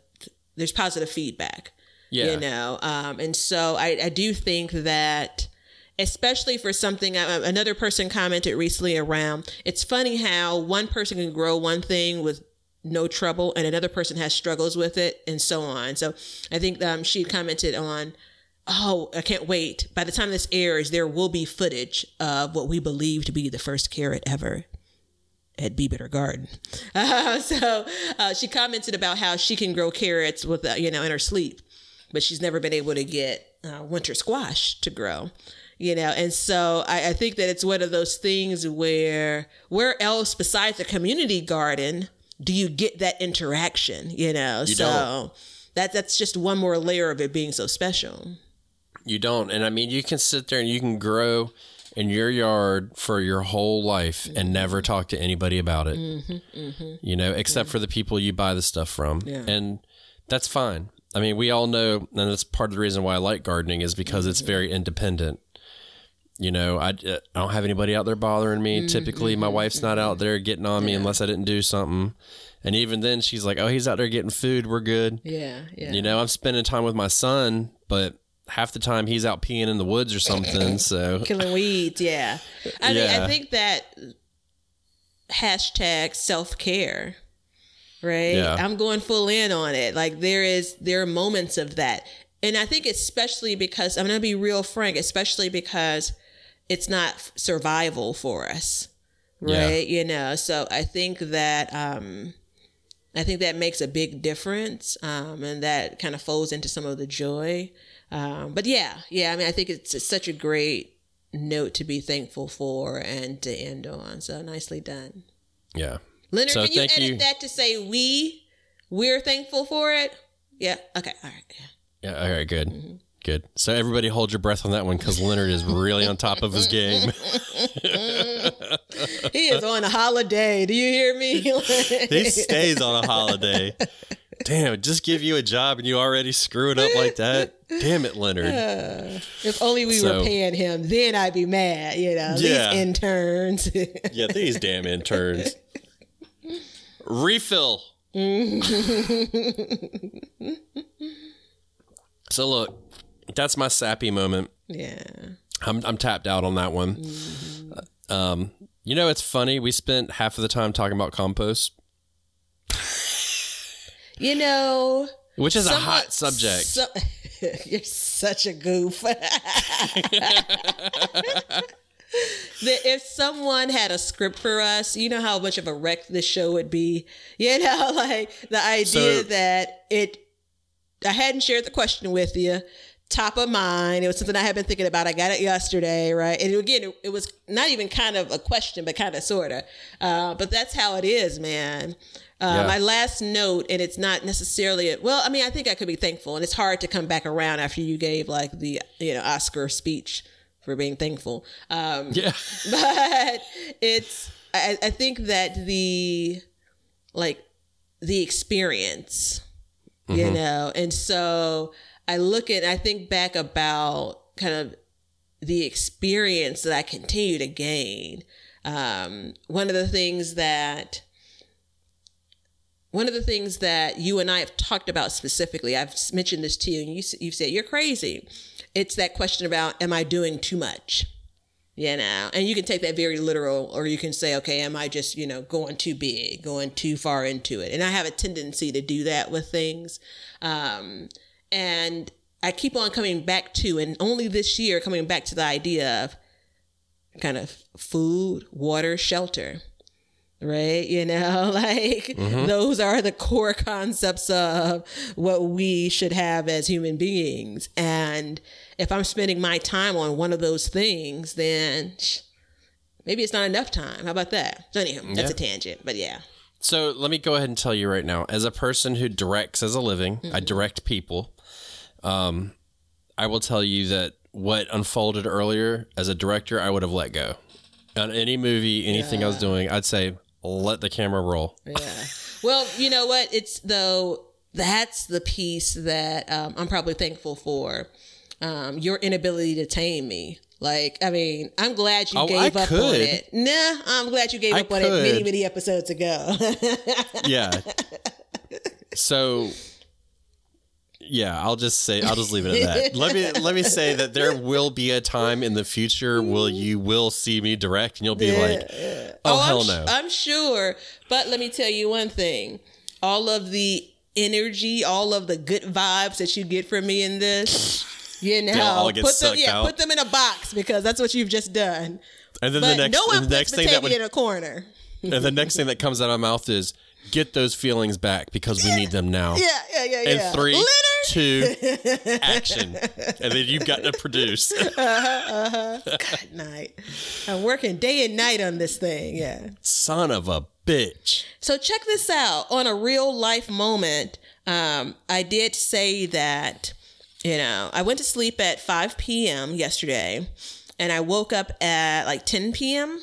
There's positive feedback. Yeah. you know, um, and so I, I do think that. Especially for something, uh, another person commented recently around. It's funny how one person can grow one thing with no trouble and another person has struggles with it and so on so i think um, she commented on oh i can't wait by the time this airs there will be footage of what we believe to be the first carrot ever at Be Better Garden. Uh, so uh, she commented about how she can grow carrots with uh, you know in her sleep, but she's never been able to get uh, winter squash to grow. You know, and so I, I think that it's one of those things where where else besides the community garden do you get that interaction? You know, so don't. that that's just one more layer of it being so special. You don't. And I mean, you can sit there and you can grow in your yard for your whole life and mm-hmm. never talk to anybody about it. Mm-hmm, mm-hmm. You know, except for the people you buy the stuff from. And that's fine. I mean, we all know, and that's part of the reason why I like gardening is because it's very independent. You know, I, uh, I don't have anybody out there bothering me. Mm-hmm. Typically, my wife's not out there getting on me unless I didn't do something. And even then, she's like, oh, he's out there getting food. We're good. Yeah, yeah. You know, I'm spending time with my son, but half the time he's out peeing in the woods or something. So killing weeds. Yeah, I mean, Yeah. I think that hashtag self care, right? Yeah. I'm going full in on it. Like there is there are moments of that, and I think especially because I'm gonna be real frank, especially because it's not survival for us, Yeah. right? You know, so I think that um I think that makes a big difference, um, and that kind of folds into some of the joy. Um, but yeah, yeah, I mean, I think it's, it's such a great note to be thankful for and to end on. So nicely done, yeah. Leonard. So can you edit you. that to say we we're thankful for it? Yeah. Okay. All right. Yeah. Yeah. All right. Good. Mm-hmm. Good. So everybody hold your breath on that one because Leonard is really on top of his game. He is on a holiday. Do you hear me? he stays on a holiday. Damn, just give you a job and you already screw it up like that. Damn it, Leonard. if only we So- were paying him, then I'd be mad. You know, Yeah. these interns. Yeah, these damn interns. Refill. so look, that's my sappy moment. yeah. I'm I'm tapped out on that one. Um, you know, it's funny. We spent half of the time talking about compost, You know, which is a hot subject. so- you're such a goof. that if someone had a script for us, you know how much of a wreck this show would be. You know, like the idea So- that it. I hadn't shared the question with you. top of mind. It was something I had been thinking about. I got it yesterday, right? And again, it, it was not even kind of a question, but kind of sort of. Uh, but that's how it is, man. Uh, Yeah. My last note, and it's not necessarily a, well. I mean, I think I could be thankful, and it's hard to come back around after you gave like the you know Oscar speech for being thankful. Um, Yeah. but it's I, I think that the like the experience you know and so i look at i think back about kind of the experience that i continue to gain um, one of the things that one of the things that you and I have talked about specifically, I've mentioned this to you, and you, you've said you're crazy. It's that question about, am I doing too much? You know, and you can take that very literal, or you can say, okay, am I just, you know, going too big, going too far into it? And I have a tendency to do that with things. Um, and I keep on coming back to, and only this year coming back to the idea of kind of food, water, shelter right? You know, like those are the core concepts of what we should have as human beings. And if I'm spending my time on one of those things, then maybe it's not enough time. How about that? So, anyhow, that's a tangent, but yeah. So let me go ahead and tell you right now, as a person who directs as a living, I direct people. Um, I will tell you that what unfolded earlier as a director, I would have let go. On any movie, anything I was doing, I'd say let the camera roll. Yeah. well, you know what? It's though that's the piece that um, I'm probably thankful for. Um, your inability to tame me. Like, I mean, I'm glad you Oh, gave I up on it. Nah, I'm glad you gave I up on it many, many episodes ago. Yeah. so yeah, I'll just say I'll just leave it at that. Let me let me say that there will be a time in the future will you will see me direct and you'll be like, "Oh, hell I'm, no." I'm sure. But let me tell you one thing. All of the energy, all of the good vibes that you get from me in this, you know, all get put them, yeah, out. put them in a box because that's what you've just done. and then But the next no one puts next thing that would in a corner. and the next thing that comes out of my mouth is get those feelings back because we need them now. Yeah, yeah, yeah, And yeah. three, Leonard. two, action. And then you've got to produce. Good night. I'm working day and night on this thing. Yeah. Son of a bitch. So check this out. On a real life moment, um, I did say that, you know, I went to sleep at 5 p.m. yesterday and I woke up at like 10 p.m.,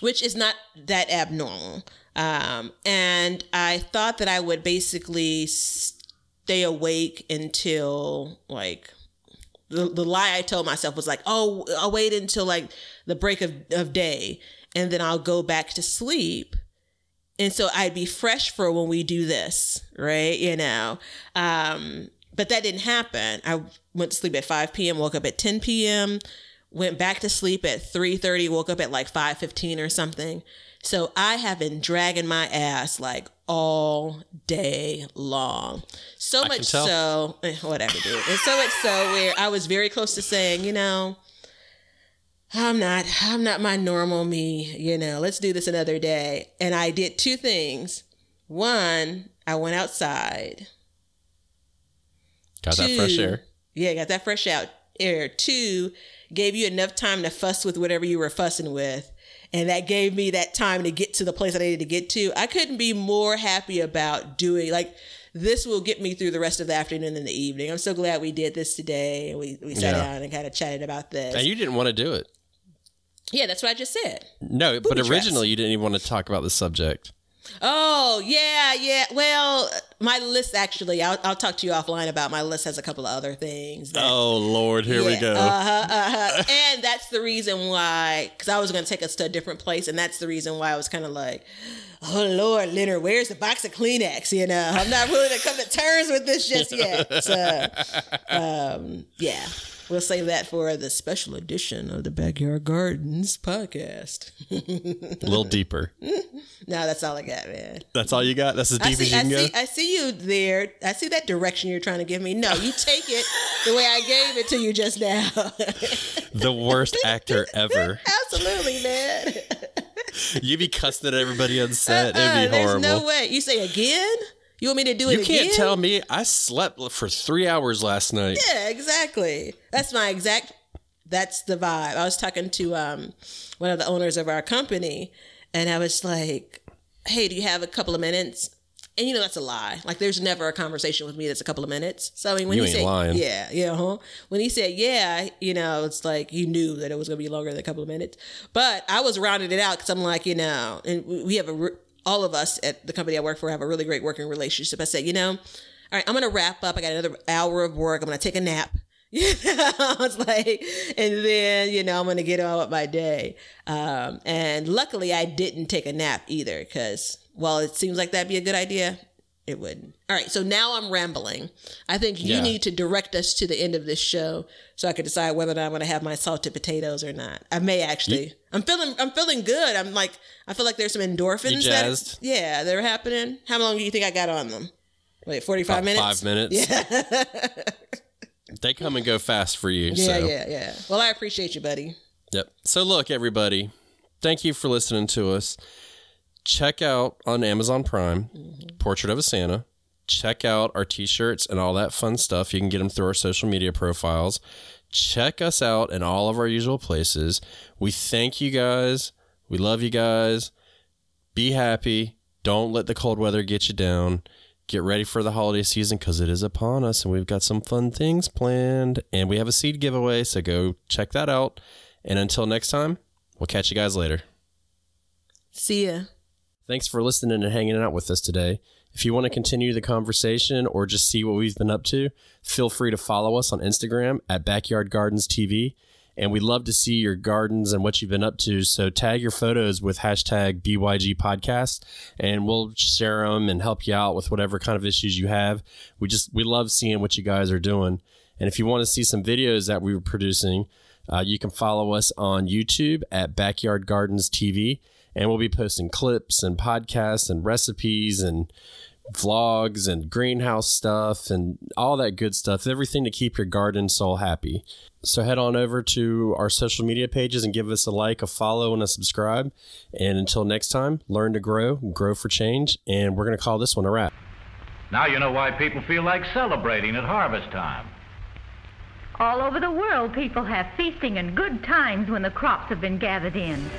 which is not that abnormal. Um, and I thought that I would basically stay awake until like the, the lie I told myself was like, oh, I'll wait until like the break of, of day and then I'll go back to sleep. And so I'd be fresh for when we do this, right? You know, um, but that didn't happen. I went to sleep at 5 p.m., woke up at 10 p.m., went back to sleep at 3.30, woke up at like 5.15 or something. So I have been dragging my ass like all day long. So can much so, eh, whatever, dude. And so much so where I was very close to saying, you know, I'm not I'm not my normal me, you know. Let's do this another day. And I did two things. One, I went outside. Got that fresh air. Yeah, got that fresh out air. Two, gave you enough time to fuss with whatever you were fussing with. And that gave me that time to get to the place I needed to get to. I couldn't be more happy about doing like this will get me through the rest of the afternoon and the evening. I'm so glad we did this today. We we sat Yeah. down and kind of chatted about this. And you didn't want to do it. yeah, that's what I just said. No, but traps. originally you didn't even want to talk about the subject. Oh yeah, yeah. Well, my list actually, I'll, I'll talk to you offline about my list. Has a couple of other things. That, Oh Lord, here we go. Uh-huh, uh-huh. and that's the reason why, because I was going to take us to a different place, and that's the reason why I was kind of like, "Oh Lord, Leonard, where's the box of Kleenex?" You know, I'm not willing to come to terms with this just yet. So, um, yeah, we'll save that for the special edition of the Backyard Gardens podcast. A little deeper. no, that's all I got, man. That's all you got. That's as deep as you I can see, go. I see you there. I see that direction you're trying to give me. No, you take it the way I gave it to you just now. the worst actor ever. Absolutely, man. You'd be cussing at everybody on set. Uh, It'd be there's horrible. no way. You say again? You want me to do it You can't tell me I slept for three hours last night. Yeah, exactly. That's my exact. That's the vibe. I was talking to um, one of the owners of our company, and I was like, "Hey, do you have a couple of minutes?" And you know that's a lie. Like, there's never a conversation with me that's a couple of minutes. So I mean, when You he said, lying. "Yeah, yeah," huh? When he said, "Yeah," you know, it's like you knew that it was gonna be longer than a couple of minutes. But I was rounding it out because I'm like, you know, and we have a all of us at the company I work for have a really great working relationship. I said, you know, all right, I'm gonna wrap up. I got another hour of work. I'm gonna take a nap. You know, it's like, and then you know I'm gonna get on with my day. Um, and luckily, I didn't take a nap either because while it seems like that'd be a good idea, it wouldn't. All right, so now I'm rambling. I think you Yeah. need to direct us to the end of this show so I can decide whether or not I'm going to have my salted potatoes or not. I may actually. I'm feeling. I'm feeling good. I'm like. I feel like there's some endorphins. You that- yeah, they're happening. How long do you think I got on them? Wait, 45 About minutes. Five minutes. Yeah. they come and go fast for you. Yeah, so. yeah, yeah. Well, I appreciate you, buddy. Yep. So look, everybody, thank you for listening to us. Check out on Amazon Prime, mm-hmm. Portrait of a Santa. Check out our t-shirts and all that fun stuff. You can get them through our social media profiles. Check us out in all of our usual places. We thank you guys. We love you guys. Be happy. Don't let the cold weather get you down. Get ready for the holiday season because it is upon us and we've got some fun things planned. And we have a seed giveaway, so go check that out. And until next time, we'll catch you guys later. See ya. Thanks for listening and hanging out with us today. If you want to continue the conversation or just see what we've been up to, feel free to follow us on Instagram at Backyard Gardens TV. And we'd love to see your gardens and what you've been up to. So tag your photos with hashtag BYG podcast and we'll share them and help you out with whatever kind of issues you have. We just, we love seeing what you guys are doing. And if you want to see some videos that we were producing, uh, you can follow us on YouTube at Backyard Gardens TV, and we'll be posting clips and podcasts and recipes and vlogs and greenhouse stuff and all that good stuff. Everything to keep your garden soul happy. So head on over to our social media pages and give us a like, a follow, and a subscribe. And until next time, learn to grow, grow for change, and we're going to call this one a wrap. Now you know why people feel like celebrating at harvest time. All over the world, people have feasting and good times when the crops have been gathered in.